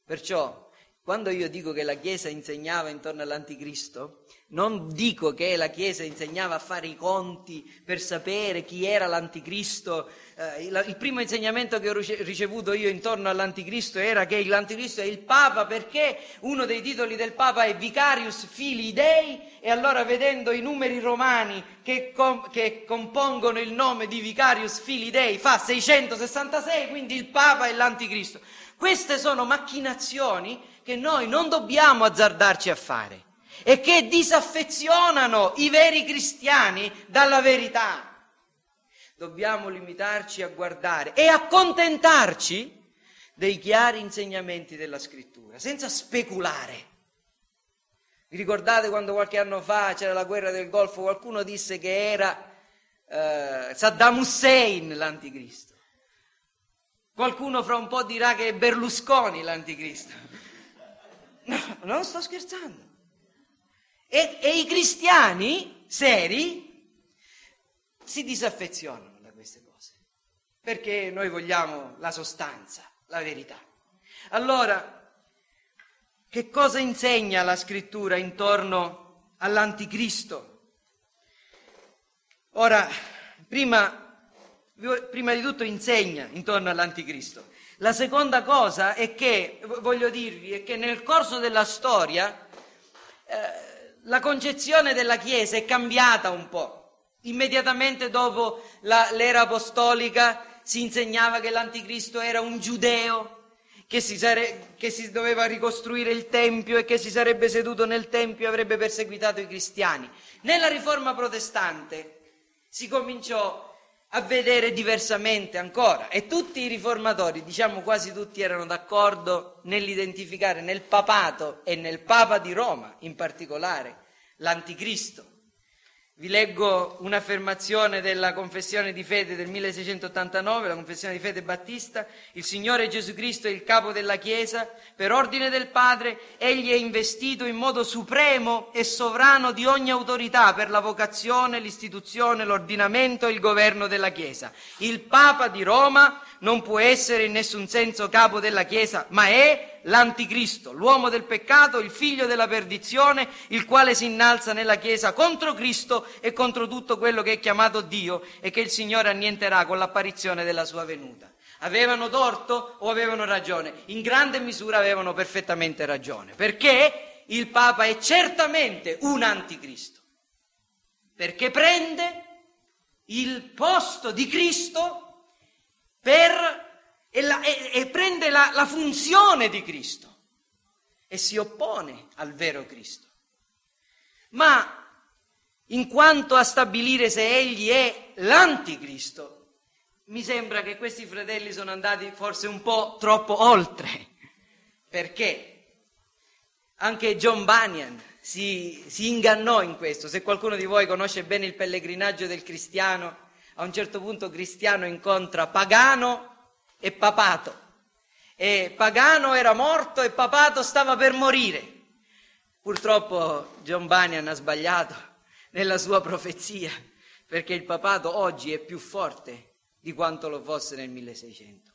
Perciò, quando io dico che la Chiesa insegnava intorno all'anticristo, non dico che la Chiesa insegnava a fare i conti per sapere chi era l'anticristo. Eh, il, il, primo insegnamento che ho ricevuto io intorno all'anticristo era che l'anticristo è il Papa perché uno dei titoli del Papa è Vicarius Fili Dei e allora vedendo i numeri romani che, com, che compongono il nome di Vicarius Fili Dei fa 666, quindi il Papa è l'anticristo. Queste sono macchinazioni che noi non dobbiamo azzardarci a fare e che disaffezionano i veri cristiani dalla verità. Dobbiamo limitarci a guardare e accontentarci dei chiari insegnamenti della scrittura, senza speculare. Vi ricordate quando qualche anno fa c'era la guerra del Golfo, qualcuno disse che era eh, Saddam Hussein l'anticristo. Qualcuno fra un po' dirà che è Berlusconi l'anticristo. No, non sto scherzando. E, e i cristiani seri si disaffezionano da queste cose, perché noi vogliamo la sostanza, la verità. Allora, Che cosa insegna la scrittura intorno all'anticristo? Ora, prima, prima di tutto insegna intorno all'anticristo. La seconda cosa è che, voglio dirvi, è che nel corso della storia eh, la concezione della Chiesa è cambiata un po'. Immediatamente dopo la, l'era apostolica si insegnava che l'anticristo era un giudeo, che si, sare, che si, doveva ricostruire il Tempio e che si sarebbe seduto nel Tempio e avrebbe perseguitato i cristiani. Nella riforma protestante si cominciò a vedere diversamente ancora. E tutti i riformatori, diciamo quasi tutti, erano d'accordo nell'identificare nel papato e nel Papa di Roma in particolare l'anticristo vi leggo un'affermazione della confessione di fede del 1689, la confessione di fede battista. Il Signore Gesù Cristo è il capo della Chiesa. Per ordine del Padre, egli è investito in modo supremo e sovrano di ogni autorità per la vocazione, l'istituzione, l'ordinamento e il governo della Chiesa. Il Papa di Roma non può essere in nessun senso capo della Chiesa, ma è l'anticristo, l'uomo del peccato, il figlio della perdizione, il quale si innalza nella Chiesa contro Cristo e contro tutto quello che è chiamato Dio e che il Signore annienterà con l'apparizione della sua venuta. Avevano torto o avevano ragione? In grande misura avevano perfettamente ragione, perché il Papa è certamente un anticristo, perché prende il posto di Cristo per, e, la, e, e prende la, la funzione di Cristo e si oppone al vero Cristo. Ma in quanto a stabilire se egli è l'anticristo, mi sembra che questi fratelli sono andati forse un po' troppo oltre, perché anche John Bunyan si, si, ingannò in questo. Se qualcuno di voi conosce bene il pellegrinaggio del cristiano, a un certo punto Cristiano incontra Pagano e Papato. E Pagano era morto e Papato stava per morire. Purtroppo John Bunyan ha sbagliato nella sua profezia, perché il papato oggi è più forte di quanto lo fosse nel 1600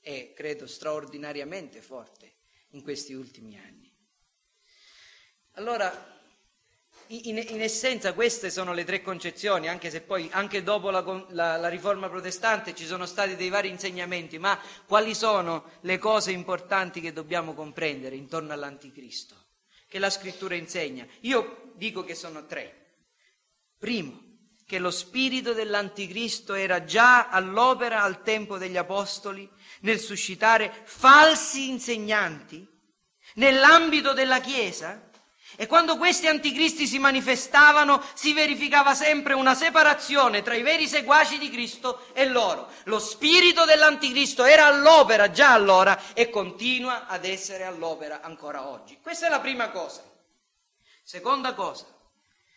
e credo straordinariamente forte in questi ultimi anni. Allora, in, in, essenza queste sono le tre concezioni, anche se poi anche dopo la, la, la, riforma protestante ci sono stati dei vari insegnamenti, ma quali sono le cose importanti che dobbiamo comprendere intorno all'anticristo, che la scrittura insegna? Io dico che sono tre. Primo, che lo spirito dell'anticristo era già all'opera al tempo degli apostoli nel suscitare falsi insegnanti nell'ambito della Chiesa e quando questi anticristi si manifestavano si verificava sempre una separazione tra i veri seguaci di Cristo e loro. Lo spirito dell'anticristo era all'opera già allora e continua ad essere all'opera ancora oggi. Questa è la prima cosa. Seconda cosa,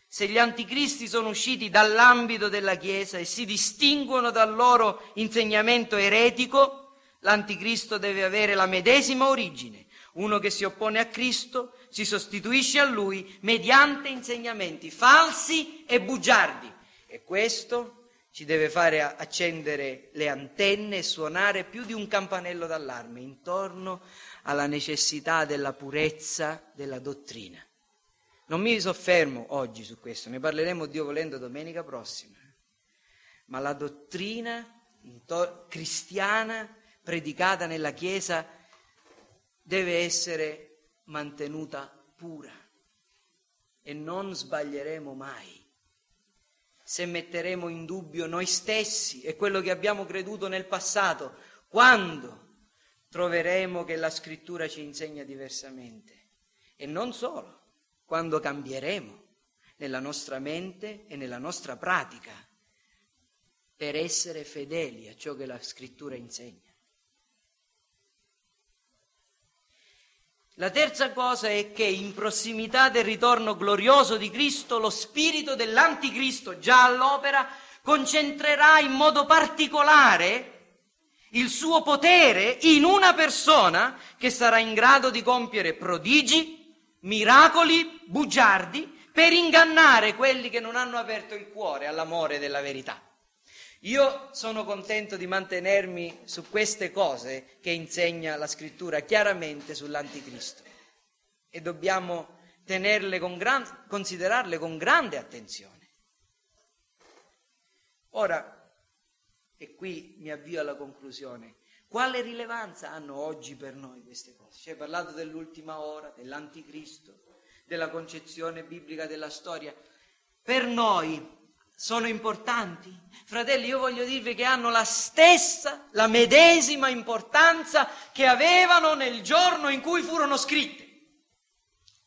se gli anticristi sono usciti dall'ambito della Chiesa e si distinguono dal loro insegnamento eretico, l'anticristo deve avere la medesima origine, uno che si oppone a Cristo si sostituisce a lui mediante insegnamenti falsi e bugiardi. E questo ci deve fare accendere le antenne e suonare più di un campanello d'allarme intorno alla necessità della purezza della dottrina. Non mi soffermo oggi su questo, ne parleremo Dio volendo domenica prossima. Ma la dottrina cristiana predicata nella Chiesa deve essere mantenuta pura e non sbaglieremo mai. Se metteremo in dubbio noi stessi e quello che abbiamo creduto nel passato, quando troveremo che la scrittura ci insegna diversamente? E non solo, quando cambieremo nella nostra mente e nella nostra pratica per essere fedeli a ciò che la scrittura insegna. La terza cosa è che in prossimità del ritorno glorioso di Cristo, lo spirito dell'anticristo già all'opera concentrerà in modo particolare il suo potere in una persona che sarà in grado di compiere prodigi, miracoli, bugiardi, per ingannare quelli che non hanno aperto il cuore all'amore della verità. Io sono contento di mantenermi su queste cose che insegna la scrittura chiaramente sull'anticristo. e dobbiamo con gran, considerarle con grande attenzione. Ora, e qui mi avvio alla conclusione, quale rilevanza hanno oggi per noi queste cose? Ci hai parlato dell'ultima ora, dell'anticristo, della concezione biblica della storia. Per noi sono importanti? Fratelli, io voglio dirvi che hanno la stessa, la medesima importanza che avevano nel giorno in cui furono scritte.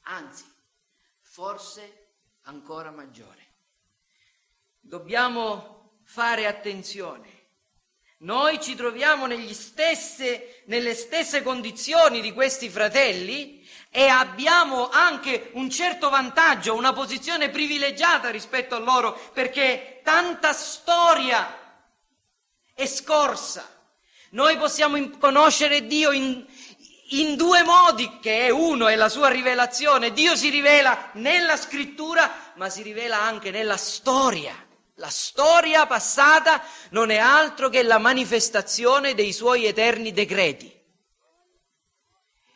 Anzi, forse ancora maggiore. Dobbiamo fare attenzione. Noi ci troviamo stesse, nelle stesse condizioni di questi fratelli e abbiamo anche un certo vantaggio, una posizione privilegiata rispetto a loro, perché tanta storia è scorsa. Noi possiamo conoscere Dio in, in due modi, che è uno, è la sua rivelazione. Dio si rivela nella scrittura, ma si rivela anche nella storia. La storia passata non è altro che la manifestazione dei suoi eterni decreti.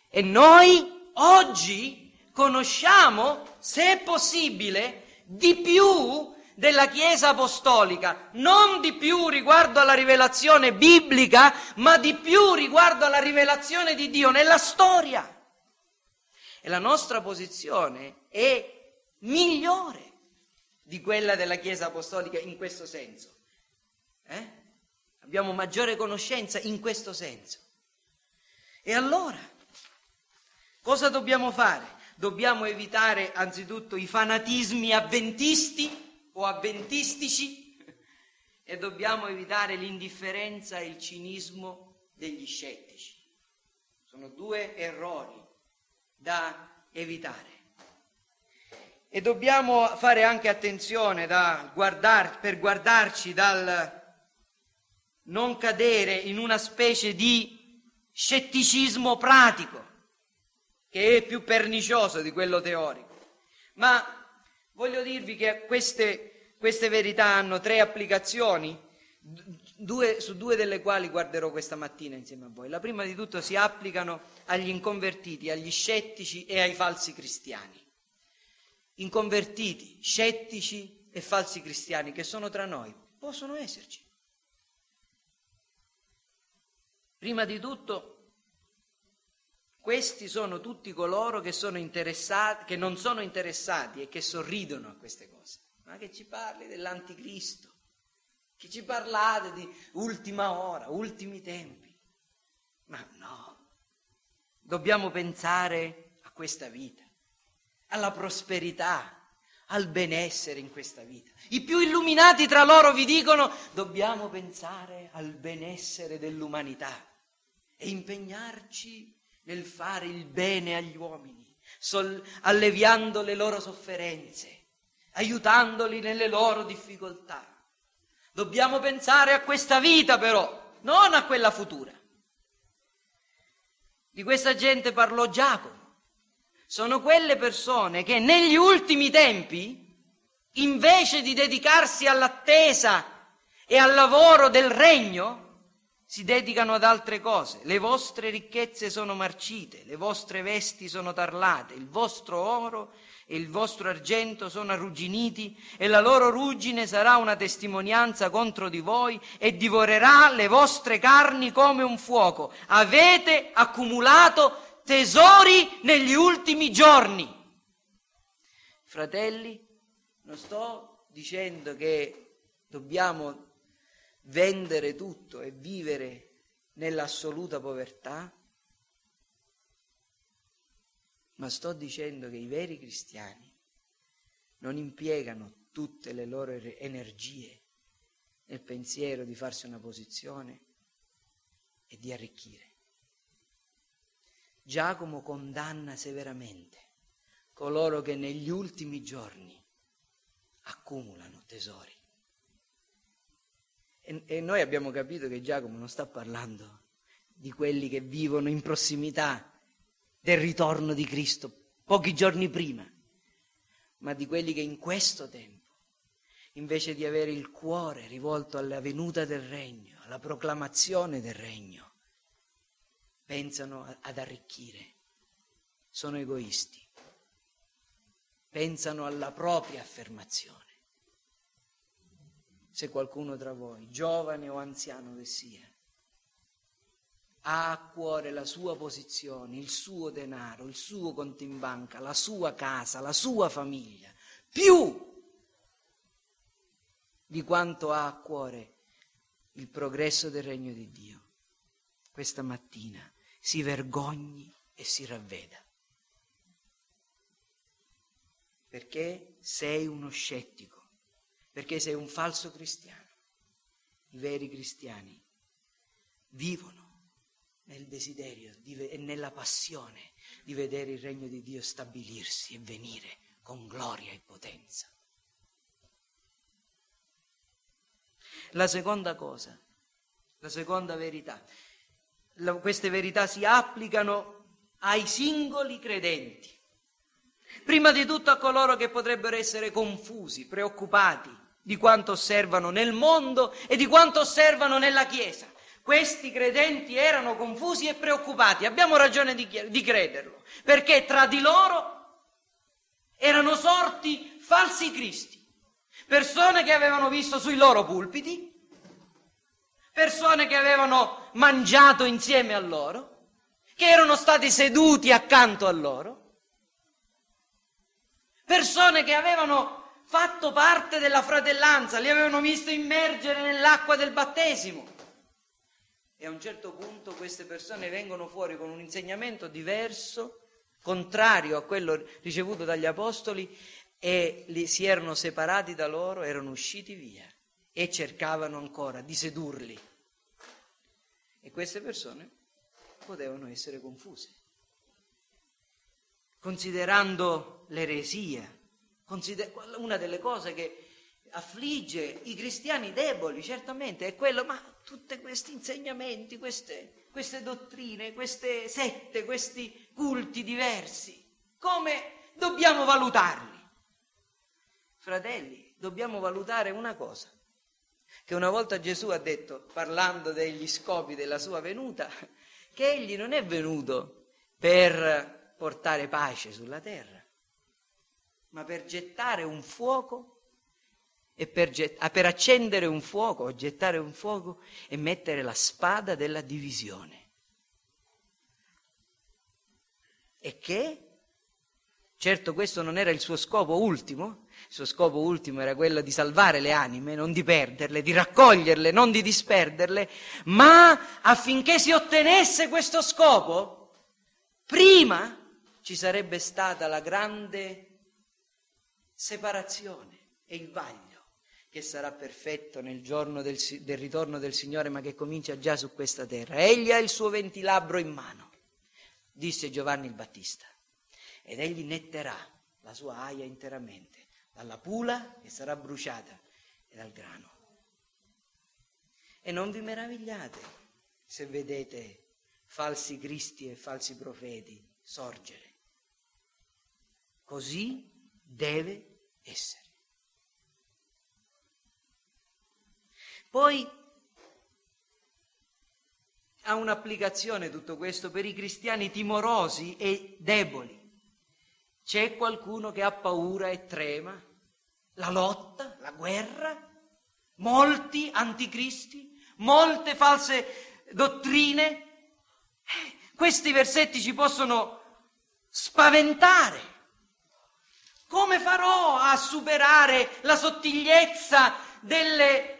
E noi oggi conosciamo, se possibile, di più della Chiesa apostolica, non di più riguardo alla rivelazione biblica, ma di più riguardo alla rivelazione di Dio nella storia. E la nostra posizione è migliore di quella della Chiesa apostolica in questo senso. Eh? Abbiamo maggiore conoscenza in questo senso. E allora, Cosa dobbiamo fare? Dobbiamo evitare anzitutto i fanatismi avventisti o avventistici e dobbiamo evitare l'indifferenza e il cinismo degli scettici. Sono due errori da evitare. E dobbiamo fare anche attenzione guardar, per guardarci dal non cadere in una specie di scetticismo pratico che è più pernicioso di quello teorico. Ma voglio dirvi che queste, queste verità hanno tre applicazioni, due, su due delle quali guarderò questa mattina insieme a voi. La prima di tutto si applicano agli inconvertiti, agli scettici e ai falsi cristiani. Inconvertiti, scettici e falsi cristiani che sono tra noi, possono esserci. Prima di tutto questi sono tutti coloro che, sono che non sono interessati e che sorridono a queste cose. Ma che ci parli dell'anticristo? Che ci parlate di ultima ora, ultimi tempi? Ma no, dobbiamo pensare a questa vita, alla prosperità, al benessere in questa vita. I più illuminati tra loro vi dicono dobbiamo pensare al benessere dell'umanità e impegnarci nel fare il bene agli uomini, sol- alleviando le loro sofferenze, aiutandoli nelle loro difficoltà. Dobbiamo pensare a questa vita però, non a quella futura. Di questa gente parlò Giacomo. Sono quelle persone che negli ultimi tempi, invece di dedicarsi all'attesa e al lavoro del regno, si dedicano ad altre cose. Le vostre ricchezze sono marcite, le vostre vesti sono tarlate, il vostro oro e il vostro argento sono arrugginiti e la loro ruggine sarà una testimonianza contro di voi e divorerà le vostre carni come un fuoco. Avete accumulato tesori negli ultimi giorni. Fratelli, non sto dicendo che dobbiamo vendere tutto e vivere nell'assoluta povertà? Ma sto dicendo che i veri cristiani non impiegano tutte le loro energie nel pensiero di farsi una posizione e di arricchire. Giacomo condanna severamente coloro che negli ultimi giorni accumulano tesori. E, e noi abbiamo capito che Giacomo non sta parlando di quelli che vivono in prossimità del ritorno di Cristo pochi giorni prima, ma di quelli che in questo tempo, invece di avere il cuore rivolto alla venuta del regno, alla proclamazione del regno, pensano ad arricchire sono egoisti, pensano alla propria affermazione. Se qualcuno tra voi, giovane o anziano che sia, ha a cuore la sua posizione, il suo denaro, il suo conto in banca, la sua casa, la sua famiglia, più di quanto ha a cuore il progresso del regno di Dio, questa mattina si vergogni e si ravveda. Perché sei uno scettico, perché sei un falso cristiano. I veri cristiani vivono nel desiderio e nella passione di vedere il regno di Dio stabilirsi e venire con gloria e potenza. La seconda cosa, la seconda verità, la, queste verità si applicano ai singoli credenti. Prima di tutto a coloro che potrebbero essere confusi, preoccupati di quanto osservano nel mondo e di quanto osservano nella Chiesa. Questi credenti erano confusi e preoccupati, abbiamo ragione di, di crederlo, perché tra di loro erano sorti falsi cristi, persone che avevano visto sui loro pulpiti, persone che avevano mangiato insieme a loro, che erano stati seduti accanto a loro, persone che avevano fatto parte della fratellanza, li avevano visto immergere nell'acqua del battesimo. E a un certo punto queste persone vengono fuori con un insegnamento diverso, contrario a quello ricevuto dagli apostoli, e li, si erano separati da loro, erano usciti via e cercavano ancora di sedurli. E queste persone potevano essere confuse. Considerando l'eresia, una delle cose che affligge i cristiani deboli, certamente, è quello, ma tutti questi insegnamenti, queste, queste dottrine, queste sette, questi culti diversi, come dobbiamo valutarli? Fratelli, dobbiamo valutare una cosa, che una volta Gesù ha detto, parlando degli scopi della sua venuta, che egli non è venuto per portare pace sulla terra, ma per gettare un fuoco e per, get- ah, per accendere un fuoco, gettare un fuoco e mettere la spada della divisione. E che? Certo questo non era il suo scopo ultimo, il suo scopo ultimo era quello di salvare le anime, non di perderle, di raccoglierle, non di disperderle, ma affinché si ottenesse questo scopo, prima ci sarebbe stata la grande separazione e il vaglio che sarà perfetto nel giorno del, del, ritorno del Signore, ma che comincia già su questa terra. Egli ha il suo ventilabro in mano, disse Giovanni il Battista, ed egli netterà la sua aia interamente dalla pula che sarà bruciata e dal grano. E non vi meravigliate se vedete falsi cristi e falsi profeti sorgere. Così deve essere. Poi ha un'applicazione tutto questo per i cristiani timorosi e deboli. C'è qualcuno che ha paura e trema? La lotta, la guerra? Molti anticristi? Molte false dottrine? Eh, questi versetti ci possono spaventare. Come farò a superare la sottigliezza delle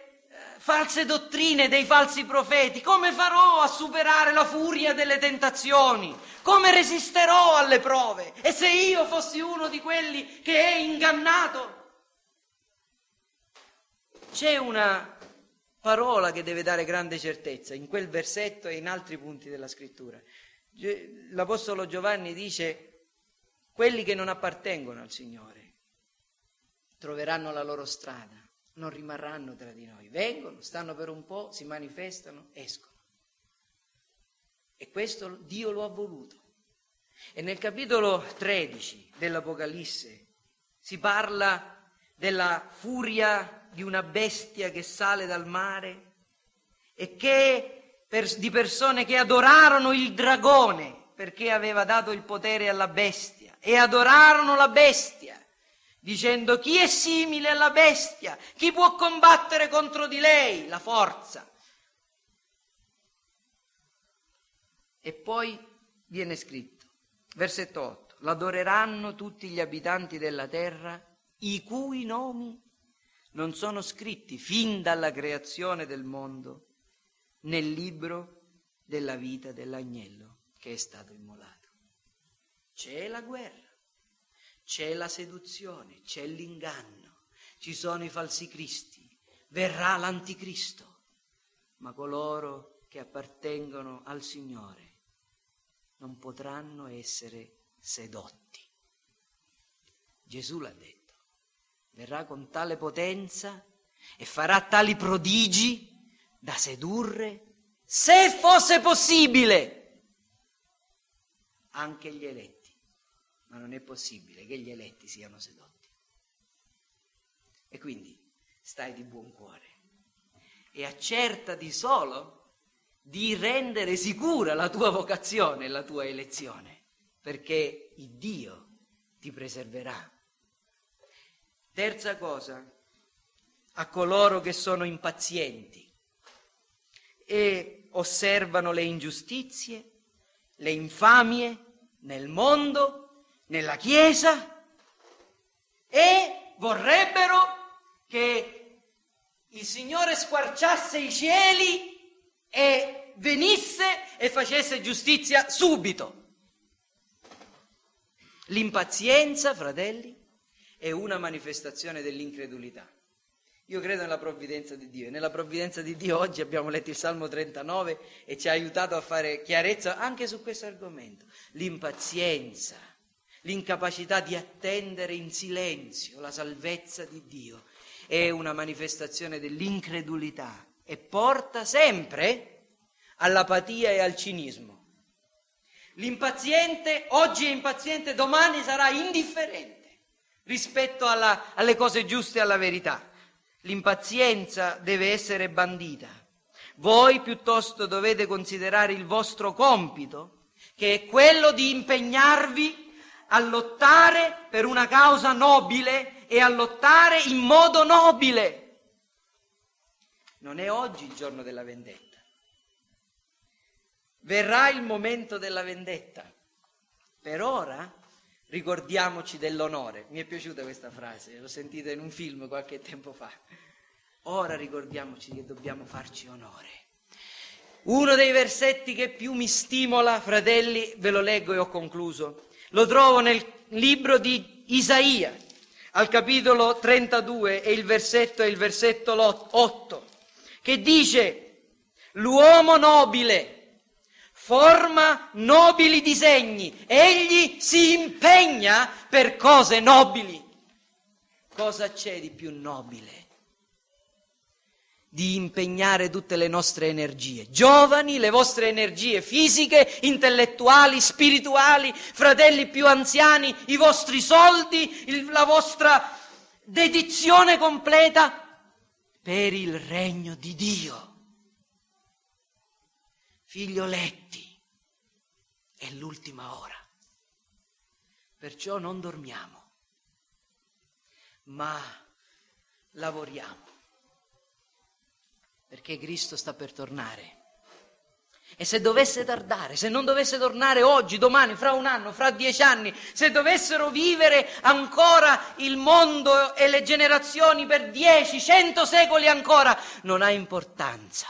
false dottrine dei falsi profeti? Come farò a superare la furia delle tentazioni? Come resisterò alle prove? E se io fossi uno di quelli che è ingannato? C'è una parola che deve dare grande certezza in quel versetto e in altri punti della scrittura. L'Apostolo Giovanni dice, quelli che non appartengono al Signore troveranno la loro strada non rimarranno tra di noi. Vengono, stanno per un po', si manifestano, escono. E questo Dio lo ha voluto. E nel capitolo 13 dell'Apocalisse si parla della furia di una bestia che sale dal mare e che per, di persone che adorarono il dragone perché aveva dato il potere alla bestia e adorarono la bestia, dicendo chi è simile alla bestia, chi può combattere contro di lei, la forza. E poi viene scritto, versetto 8, l'adoreranno tutti gli abitanti della terra, i cui nomi non sono scritti fin dalla creazione del mondo nel libro della vita dell'agnello che è stato immolato. C'è la guerra, c'è la seduzione, c'è l'inganno, ci sono i falsi cristi, verrà l'anticristo, ma coloro che appartengono al Signore non potranno essere sedotti. Gesù l'ha detto, verrà con tale potenza e farà tali prodigi da sedurre se fosse possibile, anche gli eletti. Ma non è possibile che gli eletti siano sedotti. E quindi stai di buon cuore e accertati solo di rendere sicura la tua vocazione e la tua elezione, perché il Dio ti preserverà. Terza cosa, a coloro che sono impazienti e osservano le ingiustizie, le infamie nel mondo, nella Chiesa e vorrebbero che il Signore squarciasse i cieli e venisse e facesse giustizia subito. L'impazienza, fratelli, è una manifestazione dell'incredulità. Io credo nella provvidenza di Dio e nella provvidenza di Dio oggi abbiamo letto il Salmo 39 e ci ha aiutato a fare chiarezza anche su questo argomento. L'impazienza, l'incapacità di attendere in silenzio la salvezza di Dio è una manifestazione dell'incredulità e porta sempre all'apatia e al cinismo. L'impaziente oggi è impaziente, domani sarà indifferente rispetto alla, alle cose giuste e alla verità. L'impazienza deve essere bandita. Voi piuttosto dovete considerare il vostro compito, che è quello di impegnarvi a lottare per una causa nobile e a lottare in modo nobile. Non è oggi il giorno della vendetta. Verrà il momento della vendetta. Per ora ricordiamoci dell'onore. Mi è piaciuta questa frase, l'ho sentita in un film qualche tempo fa. Ora ricordiamoci che dobbiamo farci onore. Uno dei versetti che più mi stimola, fratelli, ve lo leggo e ho concluso. Lo trovo nel libro di Isaia, al capitolo 32 e il versetto il versetto 8, che dice l'uomo nobile forma nobili disegni, egli si impegna per cose nobili. Cosa c'è di più nobile? Di impegnare tutte le nostre energie. Giovani, le vostre energie fisiche, intellettuali, spirituali, fratelli più anziani, i vostri soldi, il, la vostra dedizione completa per il regno di Dio figlioletti, è l'ultima ora. Perciò non dormiamo, ma lavoriamo, perché Cristo sta per tornare. E se dovesse tardare, se non dovesse tornare oggi, domani, fra un anno, fra dieci anni, se dovessero vivere ancora il mondo e le generazioni per dieci, cento secoli ancora, non ha importanza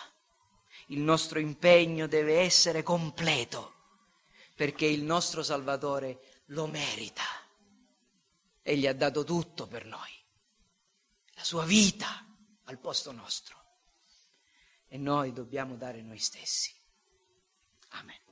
il nostro impegno deve essere completo, perché il nostro Salvatore lo merita. Egli ha dato tutto per noi, la sua vita al posto nostro. E noi dobbiamo dare noi stessi. Amen.